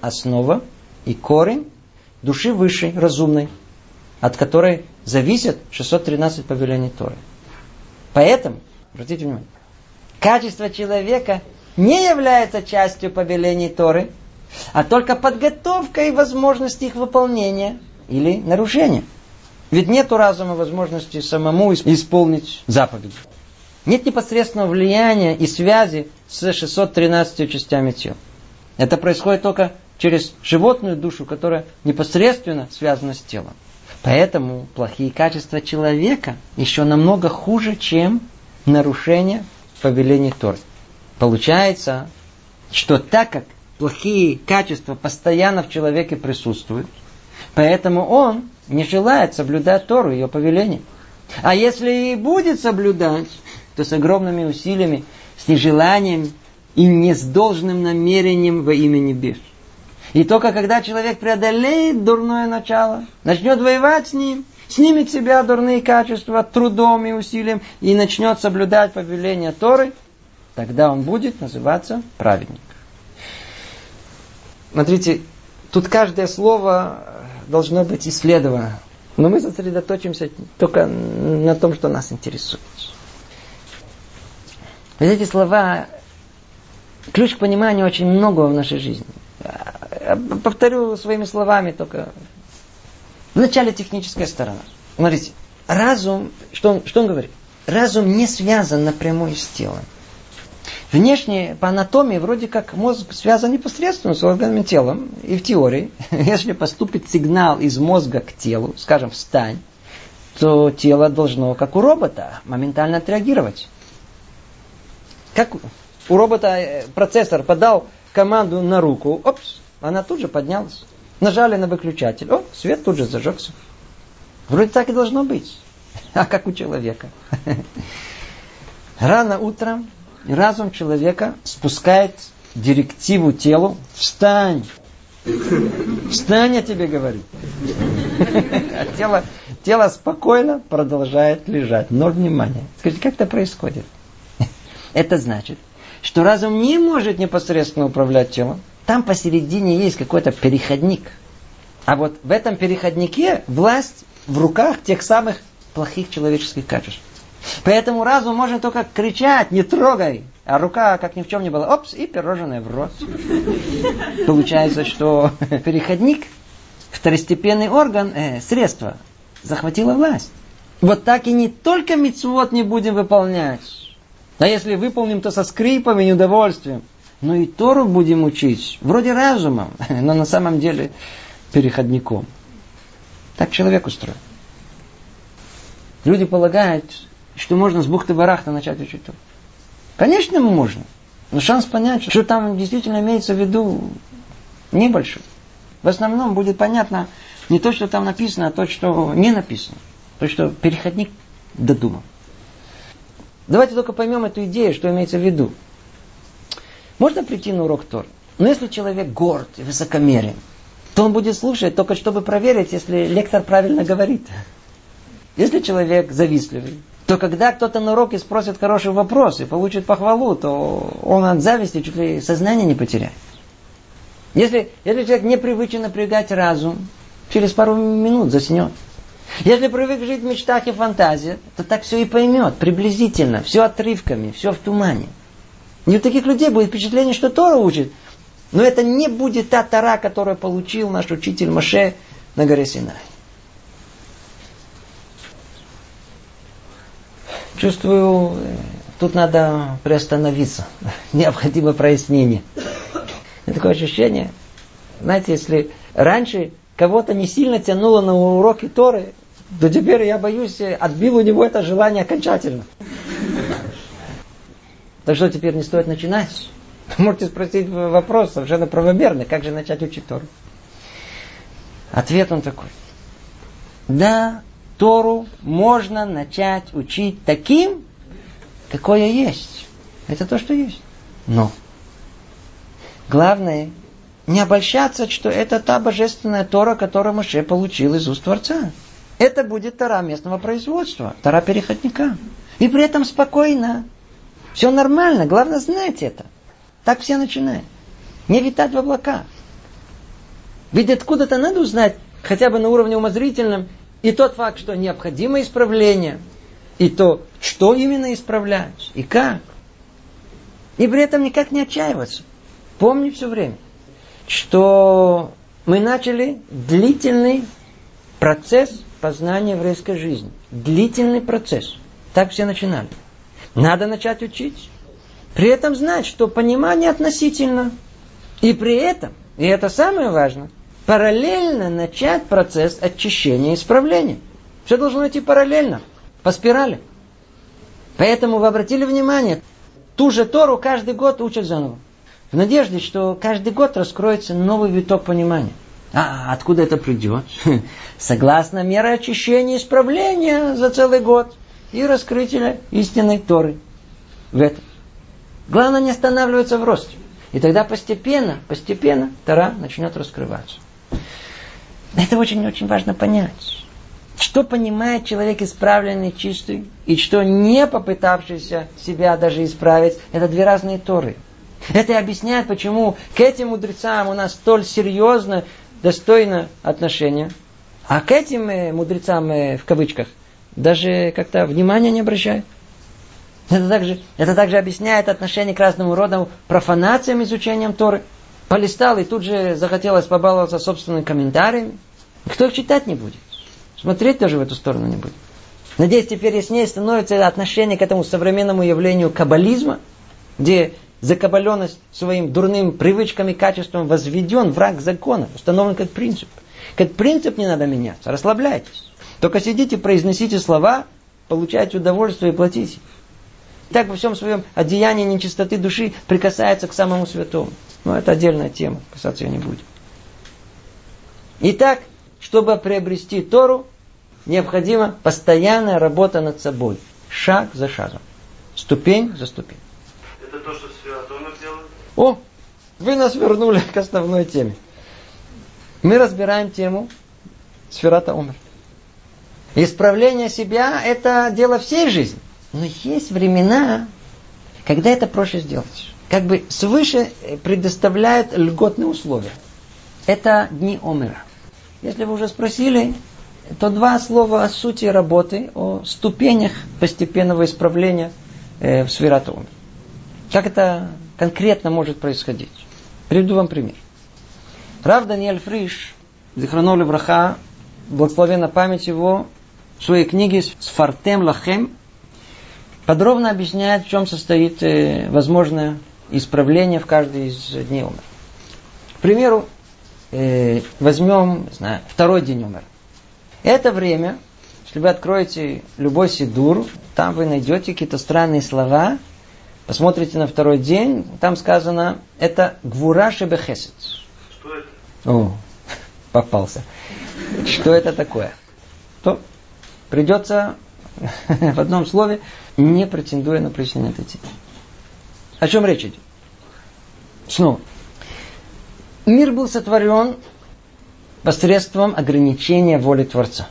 Speaker 1: основа и корень души высшей, разумной, от которой зависят 613 повелений Торы. Поэтому, обратите внимание, качество человека не является частью повелений Торы, а только подготовка и возможность их выполнения или нарушения. Ведь нет разума возможности самому исполнить заповеди. Нет непосредственного влияния и связи с 613 частями тела. Это происходит только через животную душу, которая непосредственно связана с телом. Поэтому плохие качества человека еще намного хуже, чем нарушение повелений Тор. Получается, что так как плохие качества постоянно в человеке присутствуют, поэтому он не желает соблюдать Тору, ее повеление. А если и будет соблюдать, то с огромными усилиями, с нежеланием и не с должным намерением во имя небес. И только когда человек преодолеет дурное начало, начнет воевать с ним, снимет с себя дурные качества трудом и усилием и начнет соблюдать повеление Торы, тогда он будет называться праведник. Смотрите, тут каждое слово должно быть исследовано. Но мы сосредоточимся только на том, что нас интересует. Вот эти слова, ключ к пониманию очень многого в нашей жизни. Повторю своими словами только. Вначале техническая сторона. Смотрите, разум, что он, что он говорит? Разум не связан напрямую с телом. Внешне, по анатомии, вроде как мозг связан непосредственно с органами телом. И в теории, если поступит сигнал из мозга к телу, скажем, встань, то тело должно, как у робота, моментально отреагировать. Как у робота э, процессор подал команду на руку, опс, она тут же поднялась. Нажали на выключатель, о, свет тут же зажегся. Вроде так и должно быть. А как у человека? Рано утром разум человека спускает директиву телу «Встань!» Встань, я тебе говорю. А тело, тело спокойно продолжает лежать. Но внимание. Скажите, как это происходит? Это значит, что разум не может непосредственно управлять телом. Там посередине есть какой-то переходник. А вот в этом переходнике власть в руках тех самых плохих человеческих качеств. Поэтому разум можно только кричать, не трогай. А рука, как ни в чем не было, опс, и пирожное в рот. Получается, что переходник, второстепенный орган, э, средство, захватило власть. Вот так и не только мицвод не будем выполнять. А если выполним, то со скрипом и неудовольствием. Но и Тору будем учить, вроде разумом, но на самом деле переходником. Так человек устроен. Люди полагают, что можно с бухты-барахта начать учить Тору. Конечно, можно. Но шанс понять, что там действительно имеется в виду, небольшой. В основном будет понятно не то, что там написано, а то, что не написано. То, что переходник додумал. Давайте только поймем эту идею, что имеется в виду. Можно прийти на урок Тор. Но если человек горд и высокомерен, то он будет слушать только чтобы проверить, если лектор правильно говорит. Если человек завистливый, то когда кто-то на уроке спросит хороший вопрос и получит похвалу, то он от зависти чуть ли сознание не потеряет. Если, если человек не привычен напрягать разум, через пару минут заснет. Если привык жить в мечтах и фантазиях, то так все и поймет, приблизительно, все отрывками, все в тумане. И у таких людей будет впечатление, что Тора учит. Но это не будет та Тора, которую получил наш учитель Маше на горе Синай. Чувствую, тут надо приостановиться. Необходимо прояснение. И такое ощущение, знаете, если раньше кого-то не сильно тянуло на уроки Торы, то теперь я боюсь, отбил у него это желание окончательно. Так что теперь не стоит начинать? Можете спросить вопрос совершенно правомерный, как же начать учить Тору? Ответ он такой. Да, Тору можно начать учить таким, какое есть. Это то, что есть. Но главное не обольщаться, что это та божественная Тора, которую Моше получил из уст Творца. Это будет Тора местного производства, Тора переходника. И при этом спокойно. Все нормально, главное знать это. Так все начинают. Не витать в облаках. Ведь откуда-то надо узнать, хотя бы на уровне умозрительном, и тот факт, что необходимо исправление, и то, что именно исправлять, и как. И при этом никак не отчаиваться. Помни все время, что мы начали длительный процесс познания еврейской жизни. Длительный процесс. Так все начинали. Надо начать учить. При этом знать, что понимание относительно. И при этом, и это самое важное, параллельно начать процесс очищения и исправления. Все должно идти параллельно, по спирали. Поэтому вы обратили внимание, ту же Тору каждый год учат заново. В надежде, что каждый год раскроется новый виток понимания. А откуда это придет? Согласно мере очищения и исправления за целый год и раскрытия истинной Торы в этом. Главное не останавливаться в росте. И тогда постепенно, постепенно Тора начнет раскрываться. Это очень-очень важно понять. Что понимает человек исправленный, чистый, и что не попытавшийся себя даже исправить, это две разные торы. Это и объясняет, почему к этим мудрецам у нас столь серьезно, достойно отношение, а к этим э, мудрецам, э, в кавычках, даже как-то внимания не обращают. Это также, это также объясняет отношение к разным родам профанациям изучением Торы – полистал и тут же захотелось побаловаться собственными комментариями. Кто их читать не будет? Смотреть тоже в эту сторону не будет. Надеюсь, теперь яснее становится отношение к этому современному явлению каббализма, где закабаленность своим дурным привычкам и качеством возведен враг закона, установлен как принцип. Как принцип не надо меняться, расслабляйтесь. Только сидите, произносите слова, получайте удовольствие и платите. Так во всем своем одеянии нечистоты души прикасается к самому святому. Но это отдельная тема, касаться ее не будем. Итак, чтобы приобрести Тору, необходима постоянная работа над собой. Шаг за шагом. Ступень за ступень.
Speaker 2: Это то, что Сфератомер делает?
Speaker 1: О, вы нас вернули к основной теме. Мы разбираем тему Сферата Омер. Исправление себя – это дело всей жизни. Но есть времена, когда это проще сделать как бы свыше предоставляет льготные условия. Это дни Омера. Если вы уже спросили, то два слова о сути работы, о ступенях постепенного исправления э, в Сферату Омер. Как это конкретно может происходить? Приведу вам пример. Рав Даниэль Фриш, Зихраноли Враха, благословенна память его, в своей книге «Сфартем Лахем» подробно объясняет, в чем состоит э, возможное исправления в каждый из дней умер. К примеру, э, возьмем, не знаю, второй день умер. Это время, если вы откроете любой сидур, там вы найдете какие-то странные слова, посмотрите на второй день, там сказано, это гвура шебехесет.
Speaker 2: Что это?
Speaker 1: О, попался. Что это такое? То придется в одном слове, не претендуя на прояснение этой темы. О чем речь идет? Снова. Мир был сотворен посредством ограничения воли Творца.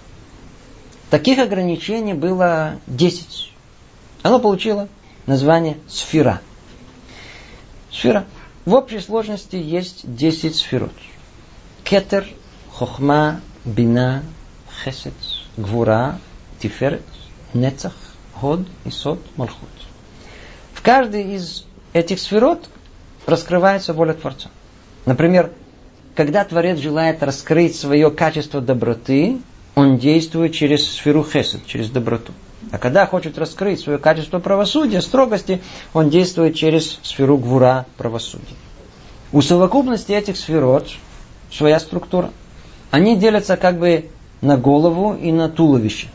Speaker 1: Таких ограничений было 10. Оно получило название сфера. Сфера. В общей сложности есть 10 сферот. Кетер, Хохма, Бина, Хесед, Гвура, Тиферет, Нецах, Ход и Сот, Малхут. В каждой из этих сферот раскрывается воля Творца. Например, когда Творец желает раскрыть свое качество доброты, он действует через сферу хесед, через доброту. А когда хочет раскрыть свое качество правосудия, строгости, он действует через сферу гвура правосудия. У совокупности этих сферот своя структура. Они делятся как бы на голову и на туловище.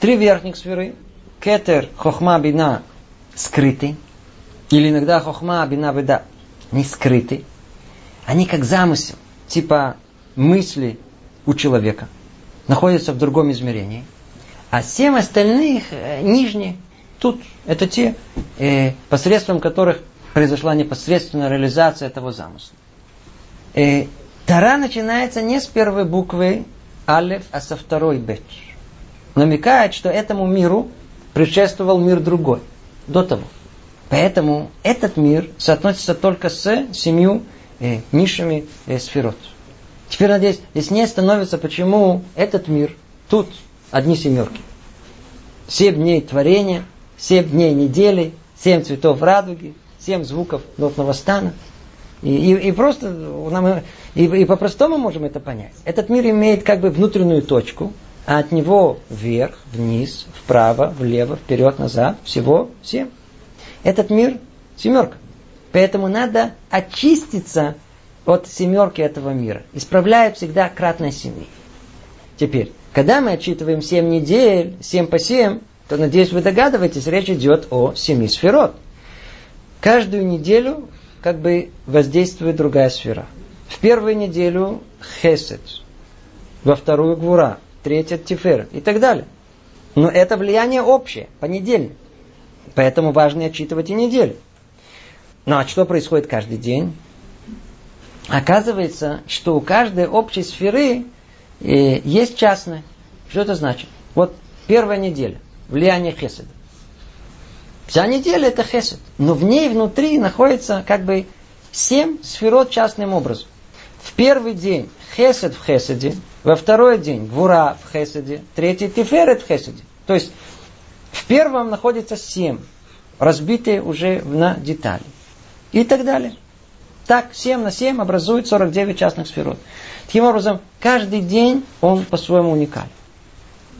Speaker 1: Три верхних сферы, кетер, хохма, бина, скрыты. Или иногда хохма, бина, беда, не скрыты. Они как замысел, типа мысли у человека, находятся в другом измерении. А семь остальных, э, нижние, тут, это те, э, посредством которых произошла непосредственная реализация этого замысла. Э, Тара начинается не с первой буквы Алеф, а со второй Бет. Намекает, что этому миру предшествовал мир другой, до того. Поэтому этот мир соотносится только с семью э, низшими э, сферот. Теперь, надеюсь, яснее становится, почему этот мир, тут одни семерки. Семь дней творения, семь дней недели, семь цветов радуги, семь звуков нотного стана. И, и, и просто нам, и, и по-простому можем это понять. Этот мир имеет как бы внутреннюю точку, а от него вверх, вниз, вправо, влево, вперед, назад, всего семь. Этот мир семерка. Поэтому надо очиститься от семерки этого мира. Исправляет всегда кратно семи. Теперь, когда мы отчитываем семь недель, семь по семь, то, надеюсь, вы догадываетесь, речь идет о семи сферот. Каждую неделю как бы воздействует другая сфера. В первую неделю хесед, во вторую гвура, третья тифер и так далее. Но это влияние общее, понедельник. Поэтому важно отчитывать и неделю. Ну а что происходит каждый день? Оказывается, что у каждой общей сферы э, есть частная. Что это значит? Вот первая неделя. Влияние хеседа. Вся неделя это хесед. Но в ней внутри находится как бы семь сферот частным образом. В первый день хесед в хеседе, во второй день гвура в хеседе, третий тиферет в хеседе. То есть в первом находится семь, разбитые уже на детали и так далее. Так 7 на 7 образует 49 частных сферот. Таким образом, каждый день он по-своему уникален.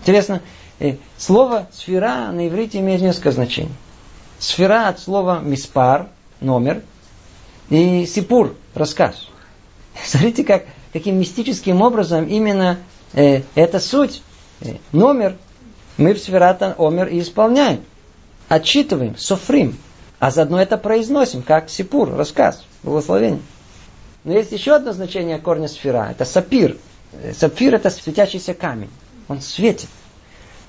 Speaker 1: Интересно, э, слово сфера на иврите имеет несколько значений. Сфера от слова миспар, номер, и сипур, рассказ. Смотрите, как, каким мистическим образом именно э, эта суть, э, номер, мы в сферата омер и исполняем. Отчитываем, софрим. А заодно это произносим, как сипур, рассказ, благословение. Но есть еще одно значение корня сфера. Это сапир. Сапфир это светящийся камень. Он светит.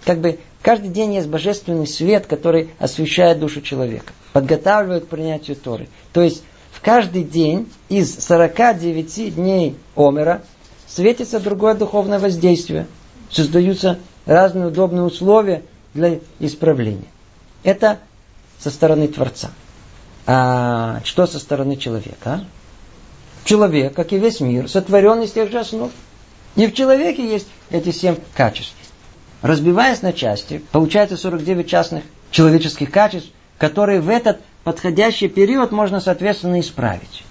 Speaker 1: Как бы каждый день есть божественный свет, который освещает душу человека. Подготавливает к принятию Торы. То есть каждый день из 49 дней Омера светится другое духовное воздействие. Создаются разные удобные условия для исправления. Это со стороны Творца. А что со стороны человека? Человек, как и весь мир, сотворен из тех же основ. И в человеке есть эти семь качеств. Разбиваясь на части, получается 49 частных человеческих качеств, которые в этот подходящий период можно, соответственно, исправить.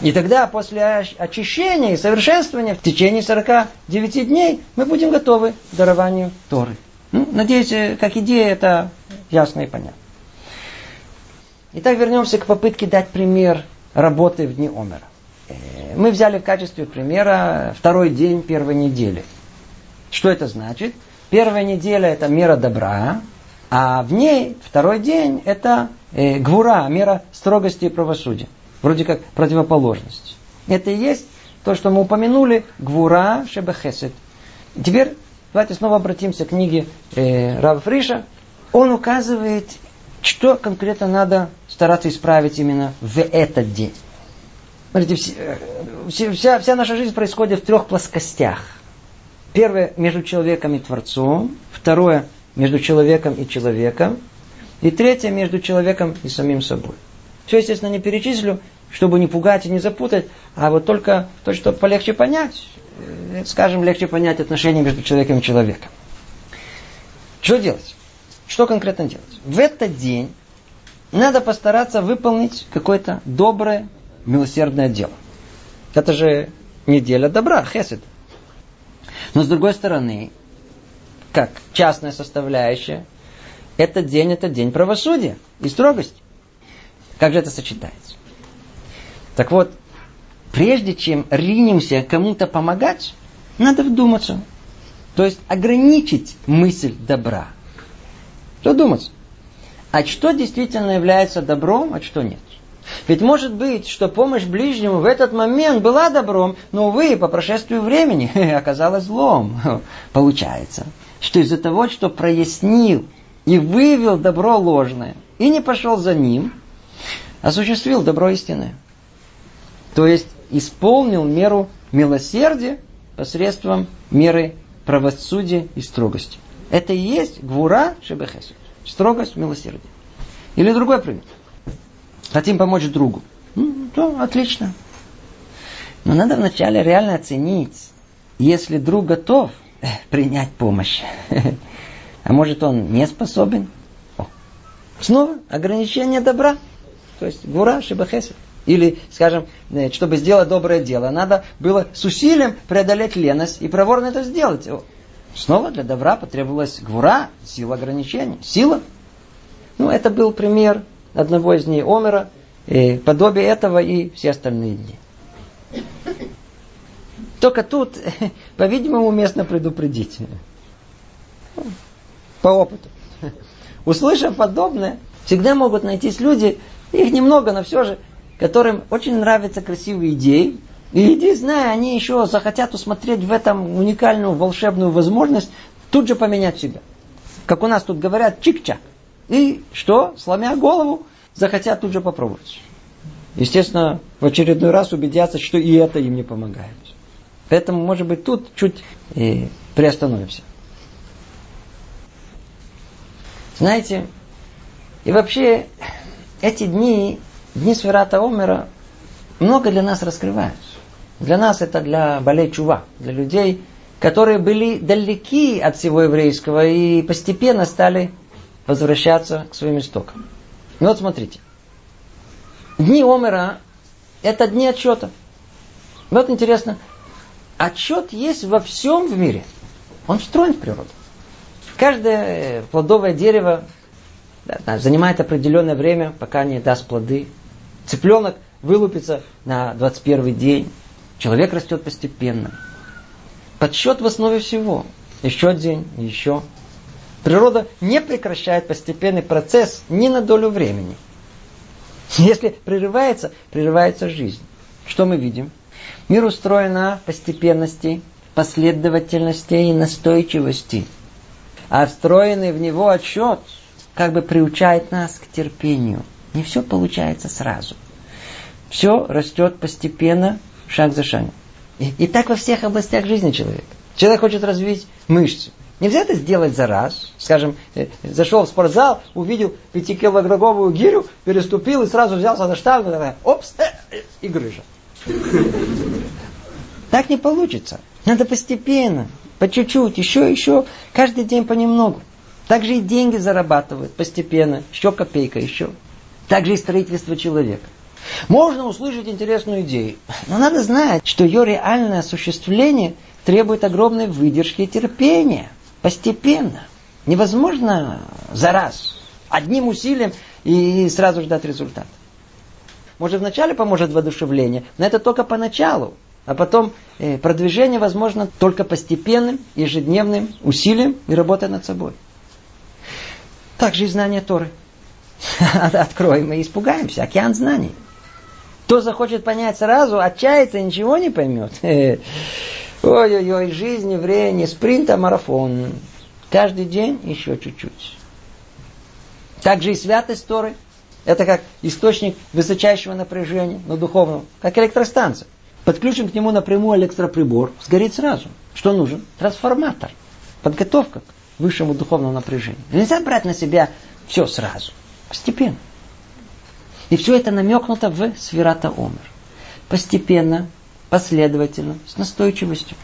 Speaker 1: И тогда после очищения и совершенствования в течение 49 дней мы будем готовы к дарованию Торы. Ну, надеюсь, как идея это ясно и понятно. Итак, вернемся к попытке дать пример работы в дни Омера. Э, мы взяли в качестве примера второй день первой недели. Что это значит? Первая неделя это мера добра, А в ней второй день это э, гвура, мера строгости и правосудия. Вроде как противоположность. Это и есть то, что мы упомянули, гвура шебехесед. Теперь давайте снова обратимся к книге э, Рава Фриша. Он указывает, что конкретно надо стараться исправить именно в этот день. Смотрите, э, вся, вся наша жизнь происходит в трех плоскостях. Первое между человеком и Творцом. Второе между человеком и человеком. И третье между человеком и самим собой. Все, естественно, не перечислю, чтобы не пугать и не запутать, а вот только то, что полегче понять, э, скажем, легче понять отношения между человеком и человеком. Что делать? Что конкретно делать? В этот день надо постараться выполнить какое-то доброе, милосердное дело. Это же неделя добра, хесед. Но с другой стороны, как частная составляющая, этот день это день правосудия и строгости. Как же это сочетается? Так вот, прежде чем ринемся кому-то помогать, надо вдуматься. То есть ограничить мысль добра. Задуматься. А что действительно является добром, а что нет? Ведь может быть, что помощь ближнему в этот момент была добром, но, увы, по прошествию времени оказалась злом. Получается, что из-за того, что прояснил и вывел добро ложное, и не пошел за ним, осуществил добро истинное. То есть исполнил меру милосердия посредством меры правосудия и строгости. Это и есть гвура шебехесу. Строгость, милосердие. Или другой пример. Хотим помочь другу. Ну, то отлично. Но надо вначале реально оценить, если друг готов принять помощь. А может он не способен? О. Снова ограничение добра. То есть гура шибахеса. Или, скажем, э, чтобы сделать доброе дело, надо было с усилием преодолеть леность и проворно это сделать. Снова для добра потребовалась гвура, сила ограничений. Сила. Ну, это был пример одного из дней Омера, и подобие этого и все остальные дни. Только тут, по-видимому, уместно предупредить. По опыту. Услышав подобное, всегда могут найтись люди, их немного, но все же, которым очень нравятся красивые идеи, и иди, зная, они еще захотят усмотреть в этом уникальную волшебную возможность тут же поменять себя. Как у нас тут говорят, чик-чак. И что? Сломя голову, захотят тут же попробовать. Естественно, в очередной раз убедятся, что и это им не помогает. Поэтому, может быть, тут чуть и приостановимся. Знаете, и вообще, эти дни, дни Сферата Омера, много для нас раскрывают. Для нас это для болей чува, для людей, которые были далеки от всего еврейского и постепенно стали возвращаться к своим истокам. Ну вот смотрите. Дни Омера – это дни отчета. Вот интересно, отчет есть во всем в мире. Он встроен в природу. Каждое плодовое дерево занимает определенное время, пока не даст плоды. Цыпленок вылупится на 21 день. Человек растет постепенно. Подсчет в основе всего. Еще день, еще. Природа не прекращает постепенный процесс ни на долю времени. Если прерывается, прерывается жизнь. Что мы видим? Мир устроен на постепенности, последовательности и настойчивости. А встроенный в него отчет как бы приучает нас к терпению. Не все получается сразу. Все растет постепенно, шаг за шагом. И, и так во всех областях жизни человека. Человек хочет развить мышцы. Нельзя это сделать за раз. Скажем, э, зашел в спортзал, увидел пятикилограммовую гирю, переступил и сразу взялся за штангу, опс, э, э, и грыжа. Так не получится. Надо постепенно, по чуть-чуть, еще, еще, каждый день понемногу. Так же и деньги зарабатывают постепенно, еще копейка, еще. Так же и строительство человека. Можно услышать интересную идею, но надо знать, что ее реальное осуществление требует огромной выдержки и терпения. Постепенно. Невозможно за раз. Одним усилием и сразу ждать результат. Может, вначале поможет воодушевление, но это только поначалу. А потом э, продвижение возможно только постепенным, ежедневным усилием и работой над собой. Так же и знание Торы. Откроем и испугаемся. Океан знаний. Кто захочет понять сразу, отчается и ничего не поймет. Ой-ой-ой, жизнь еврея не спринт, а марафон. Каждый день еще чуть-чуть. Также и святость Торы. Это как источник высочайшего напряжения, но духовного. Как электростанция. Подключим к нему напрямую электроприбор, сгорит сразу. Что нужен? Трансформатор. Подготовка к высшему духовному напряжению. Нельзя брать на себя все сразу. Постепенно. И все это намекнуто в Сферата Омер. Постепенно, последовательно, с настойчивостью.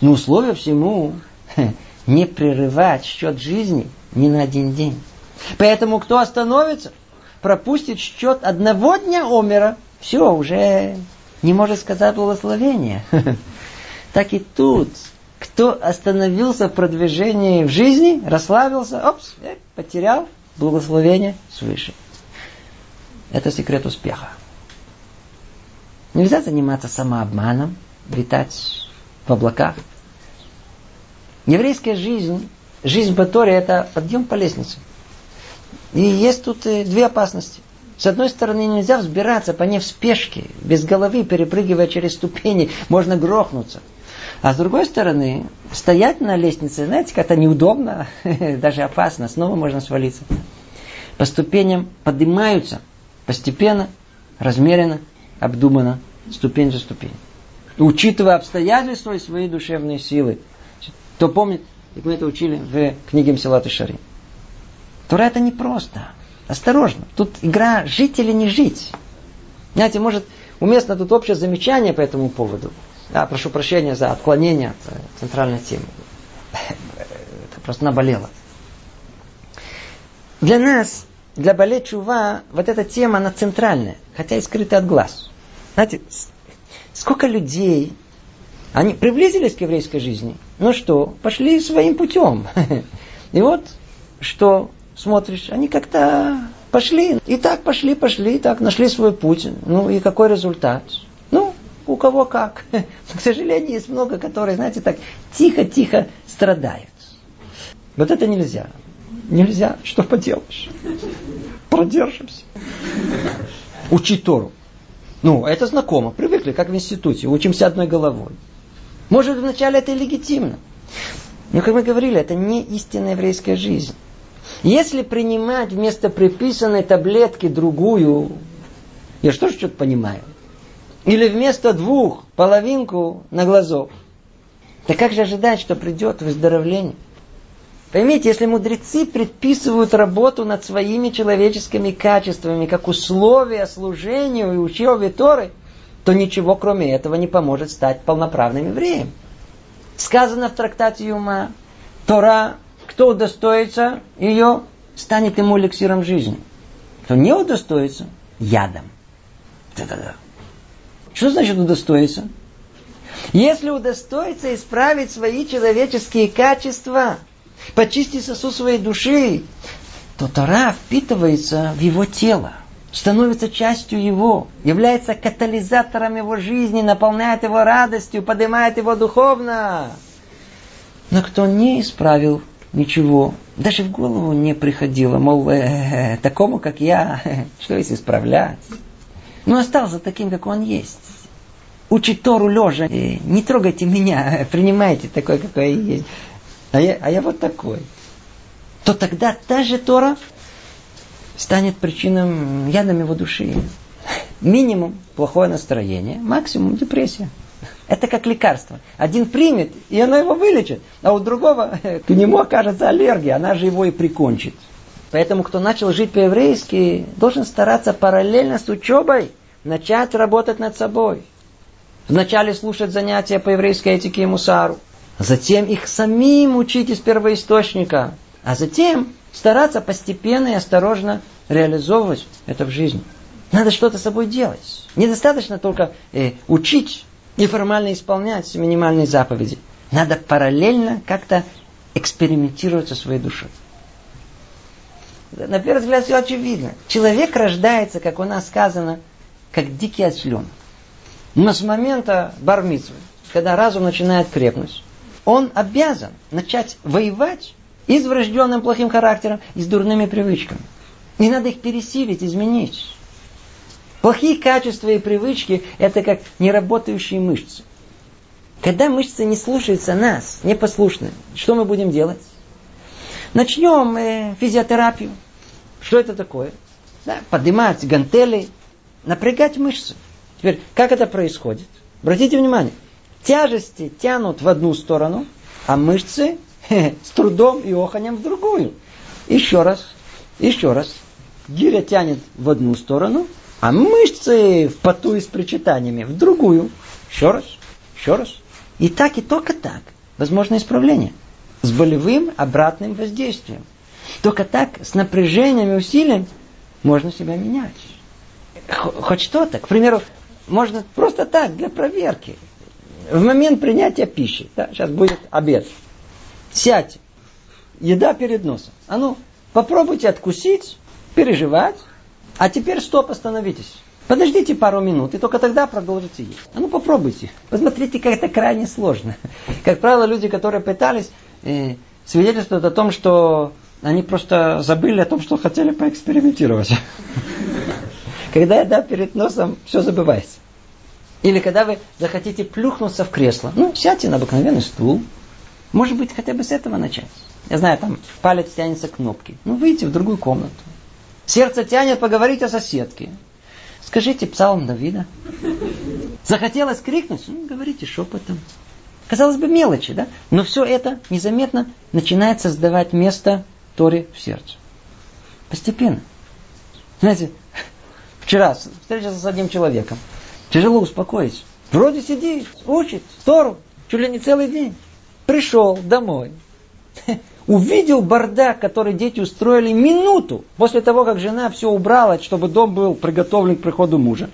Speaker 1: Но условие всему не прерывать счет жизни ни на один день. Поэтому кто остановится, пропустит счет одного дня Омера, все, уже не может сказать благословения. Так и тут, кто остановился в продвижении в жизни, расслабился, опс, э, потерял благословение свыше. Это секрет успеха. Нельзя заниматься самообманом, витать в облаках. Еврейская жизнь, жизнь Батори это подъем по лестнице. И есть тут э, две опасности. С одной стороны, нельзя взбираться по ней в спешке, без головы, перепрыгивая через ступени, можно грохнуться. А с другой стороны, стоять на лестнице, знаете, как-то неудобно, даже опасно, снова можно свалиться. По ступеням поднимаются, Постепенно, размеренно, обдуманно, ступень за ступень. Учитывая обстоятельства и свои душевные силы. Кто помнит, как мы это учили в книге Мсилат и Шари. Тура это непросто. Осторожно. Тут игра жить или не жить. Знаете, может, уместно тут общее замечание по этому поводу. Да, прошу прощения за отклонение от э, центральной темы. Это просто наболело. Для нас для Бале Чува вот эта тема, она центральная, хотя и скрыта от глаз. Знаете, сколько людей, они приблизились к еврейской жизни, ну что, пошли своим путем. И вот, что смотришь, они как-то пошли, и так пошли, пошли, и так нашли свой путь. Ну и какой результат? Ну, у кого как. К сожалению, есть много, которые, знаете, так тихо-тихо страдают. Вот это нельзя. Нельзя, что поделаешь. Продержимся. Учить Тору. Ну, это знакомо. Привыкли, как в институте. Учимся одной головой. Может, вначале это и легитимно. Но, как мы говорили, это не истинная еврейская жизнь. Если принимать вместо приписанной таблетки другую, я что же что-то понимаю? Или вместо двух половинку на глазок. Так как же ожидать, что придет выздоровление? Поймите, если мудрецы предписывают работу над своими человеческими качествами как условие служению и учебе Торы, то ничего кроме этого не поможет стать полноправным евреем. Сказано в трактате Юма, Тора, кто удостоится ее, станет ему эликсиром жизни. Кто не удостоится, ядом. Да-да-да. Что значит удостоиться? Если удостоится исправить свои человеческие качества – почистить сосуд своей души, то Тора впитывается в его тело, становится частью его, является катализатором его жизни, наполняет его радостью, поднимает его духовно. Но кто не исправил ничего, даже в голову не приходило, мол, э, э, такому, как я, что есть исправлять? Но остался таким, как он есть. Учить Тору лежа, э, не трогайте меня, принимайте такой, какой я есть а я, а я вот такой, то тогда та же Тора станет причиной ядом его души. Минимум плохое настроение, максимум депрессия. Это как лекарство. Один примет, и оно его вылечит, а у другого к нему окажется аллергия, она же его и прикончит. Поэтому, кто начал жить по-еврейски, должен стараться параллельно с учебой начать работать над собой. Вначале слушать занятия по еврейской этике и мусару затем их самим учить из первоисточника, а затем стараться постепенно и осторожно реализовывать это в жизни. Надо что-то с собой делать. Недостаточно только э, учить и формально исполнять минимальные заповеди. Надо параллельно как-то экспериментировать со своей душой. На первый взгляд все очевидно. Человек рождается, как у нас сказано, как дикий осленок. Но с момента бармитвы, когда разум начинает крепнуть, он обязан начать воевать И с врожденным плохим характером, и с дурными привычками. Не надо их пересилить, изменить. Плохие качества и привычки – это как неработающие мышцы. Когда мышцы не слушаются нас, непослушны, что мы будем делать? Начнем э, физиотерапию. Что это такое? Да, поднимать гантели, напрягать мышцы. Теперь, как это происходит? Обратите внимание. Тяжести тянут в одну сторону, а мышцы с трудом и оханем в другую. Еще раз, еще раз. Гиря тянет в одну сторону, а мышцы в поту и с причитаниями в другую. Еще раз, еще раз. И так, и только так. Возможно исправление. С болевым обратным воздействием. Только так, с напряжением и усилием, можно себя менять. Хоть что-то. К примеру, можно просто так, для проверки. В момент принятия пищи. Да, сейчас будет обед. Сядьте. Еда перед носом. А ну, попробуйте откусить, переживать. А теперь стоп, остановитесь. Подождите пару минут, и только тогда продолжите есть. А ну попробуйте. Посмотрите, как это крайне сложно. Как правило, люди, которые пытались, э, свидетельствуют о том, что они просто забыли о том, что хотели поэкспериментировать. Когда еда перед носом, все забывается. Или когда вы захотите плюхнуться в кресло, ну, сядьте на обыкновенный стул. Может быть, хотя бы с этого начать. Я знаю, там палец тянется к кнопке. Ну, выйти в другую комнату. Сердце тянет поговорить о соседке. Скажите псалм Давида. Захотелось крикнуть? Ну, говорите шепотом. Казалось бы, мелочи, да? Но все это незаметно начинает создавать место Торе в сердце. Постепенно. Знаете, вчера встретился с одним человеком. Тяжело успокоить. Вроде сидит, учит Тору, чуть ли не целый день. Пришел домой. Увидел бардак, который дети устроили минуту после того, как жена все убрала, чтобы дом был приготовлен к приходу мужа.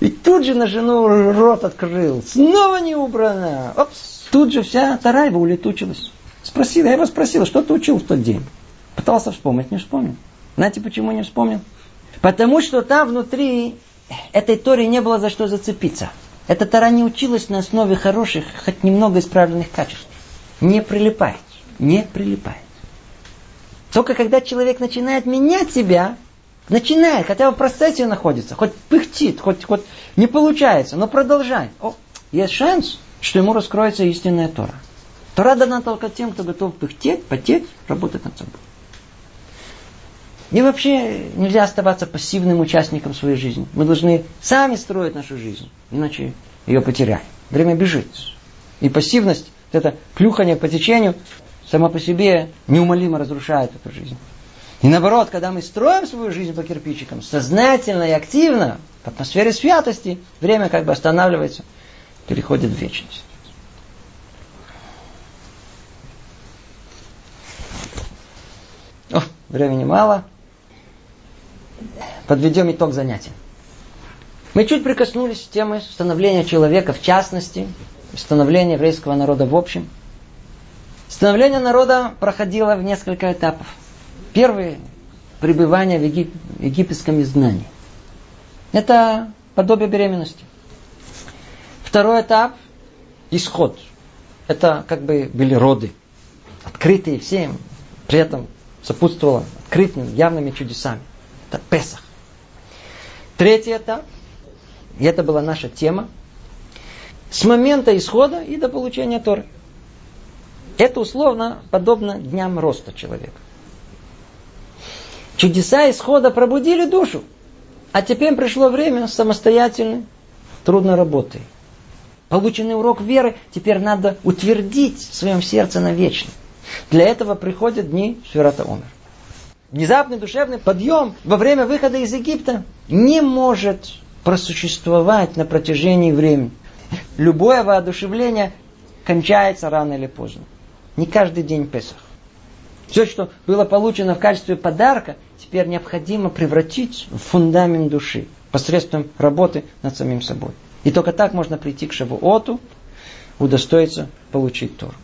Speaker 1: И тут же на жену рот открыл. Снова не убрана. Опс. Тут же вся тарайба улетучилась. Спросила, я его спросила, что ты учил в тот день? Пытался вспомнить, не вспомнил. Знаете, почему не вспомнил? Потому что там внутри этой Торе не было за что зацепиться. Эта Тора не училась на основе хороших, хоть немного исправленных качеств. Не прилипает. Не прилипает. Только когда человек начинает менять себя, начинает, хотя в процессе находится, хоть пыхтит, хоть, хоть не получается, но продолжает. О, есть шанс, что ему раскроется истинная Тора. Тора дана только тем, кто готов пыхтеть, потеть, работать над собой. И вообще нельзя оставаться пассивным участником своей жизни. Мы должны сами строить нашу жизнь, иначе ее потеряем. Время бежит. И пассивность, это плюхание по течению, само по себе неумолимо разрушает эту жизнь. И наоборот, когда мы строим свою жизнь по кирпичикам, сознательно и активно, в атмосфере святости, время как бы останавливается, переходит в вечность. О, времени мало подведем итог занятия. Мы чуть прикоснулись к теме становления человека в частности, становления еврейского народа в общем. Становление народа проходило в несколько этапов. Первый – пребывание в Егип... египетском изгнании. Это подобие беременности. Второй этап – исход. Это как бы были роды, открытые всем, при этом сопутствовало открытыми, явными чудесами. Это Песах. Третий этап, и это была наша тема, с момента исхода и до получения Торы. Это условно подобно дням роста человека. Чудеса исхода пробудили душу. А теперь пришло время самостоятельной, трудной работы. Полученный урок веры теперь надо утвердить в своем сердце навечно. Для этого приходят дни Швирата Омер внезапный душевный подъем во время выхода из Египта не может просуществовать на протяжении времени. Любое воодушевление кончается рано или поздно. Не каждый день Песах. Все, что было получено в качестве подарка, теперь необходимо превратить в фундамент души посредством работы над самим собой. И только так можно прийти к Шавуоту, удостоиться получить Тору.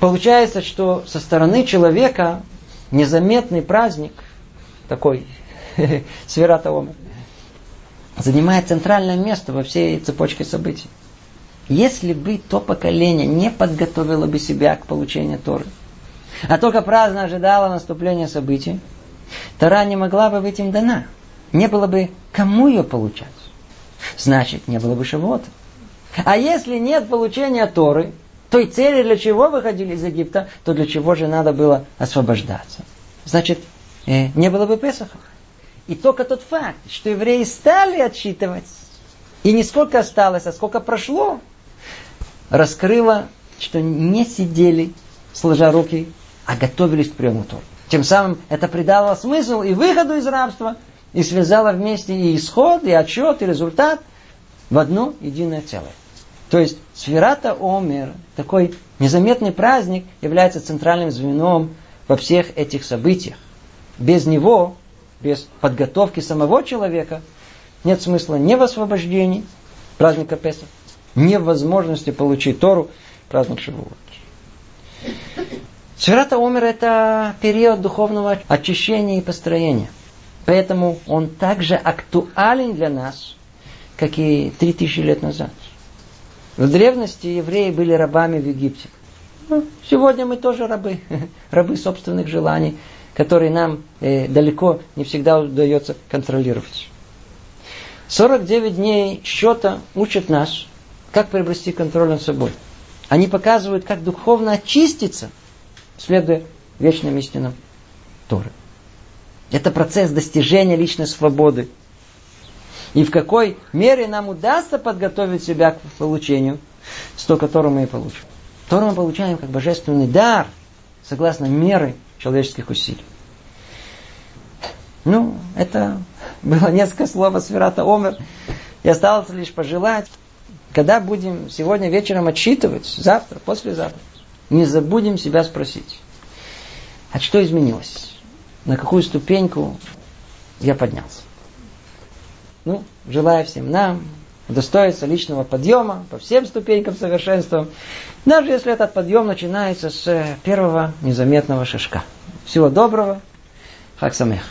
Speaker 1: Получается, что со стороны человека незаметный праздник, такой Сверата занимает центральное место во всей цепочке событий. Если бы то поколение не подготовило бы себя к получению Торы, а только праздно ожидала наступления событий, Тора не могла бы быть им дана. Не было бы кому ее получать. Значит, не было бы Шавуота. А если нет получения Торы, той цели, для чего выходили из Египта, то для чего же надо было освобождаться? Значит, э, не было бы Песаха. И только тот факт, что евреи стали отсчитывать, и не сколько осталось, а сколько прошло, раскрыло, что не сидели, сложа руки, а готовились к приему Торы. Тем самым это придало смысл и выходу из рабства, и связало вместе и исход, и отчет, и результат в одно единое целое. То есть Сферата Омер, такой незаметный праздник, является центральным звеном во всех этих событиях. Без него, без подготовки самого человека, нет смысла ни в освобождении праздника Песах, ни в возможности получить Тору праздник Шивуот. Сферата Омер – это период духовного очищения и построения. Поэтому он также актуален для нас, как и три тысячи лет назад. В древности евреи были рабами в Египте. Ну, сегодня мы тоже рабы, рабы собственных желаний, которые нам э, далеко не всегда удается контролировать. 49 дней счета учат нас, как приобрести контроль над собой. Они показывают, как духовно очиститься, следуя вечным истинам Торы. Это процесс достижения личной свободы. И в какой мере нам удастся подготовить себя к получению, с то, которое мы и получим. Тору мы получаем как божественный дар, согласно меры человеческих усилий. Ну, это было несколько слов о Сферата Омер. И осталось лишь пожелать, когда будем сегодня вечером отсчитывать, завтра, послезавтра, не забудем себя спросить, а что изменилось? На какую ступеньку я поднялся? Ну, желаю всем нам удостоиться личного подъема по всем ступенькам совершенства, даже если этот подъем начинается с первого незаметного шажка. Всего доброго. Хак Самех.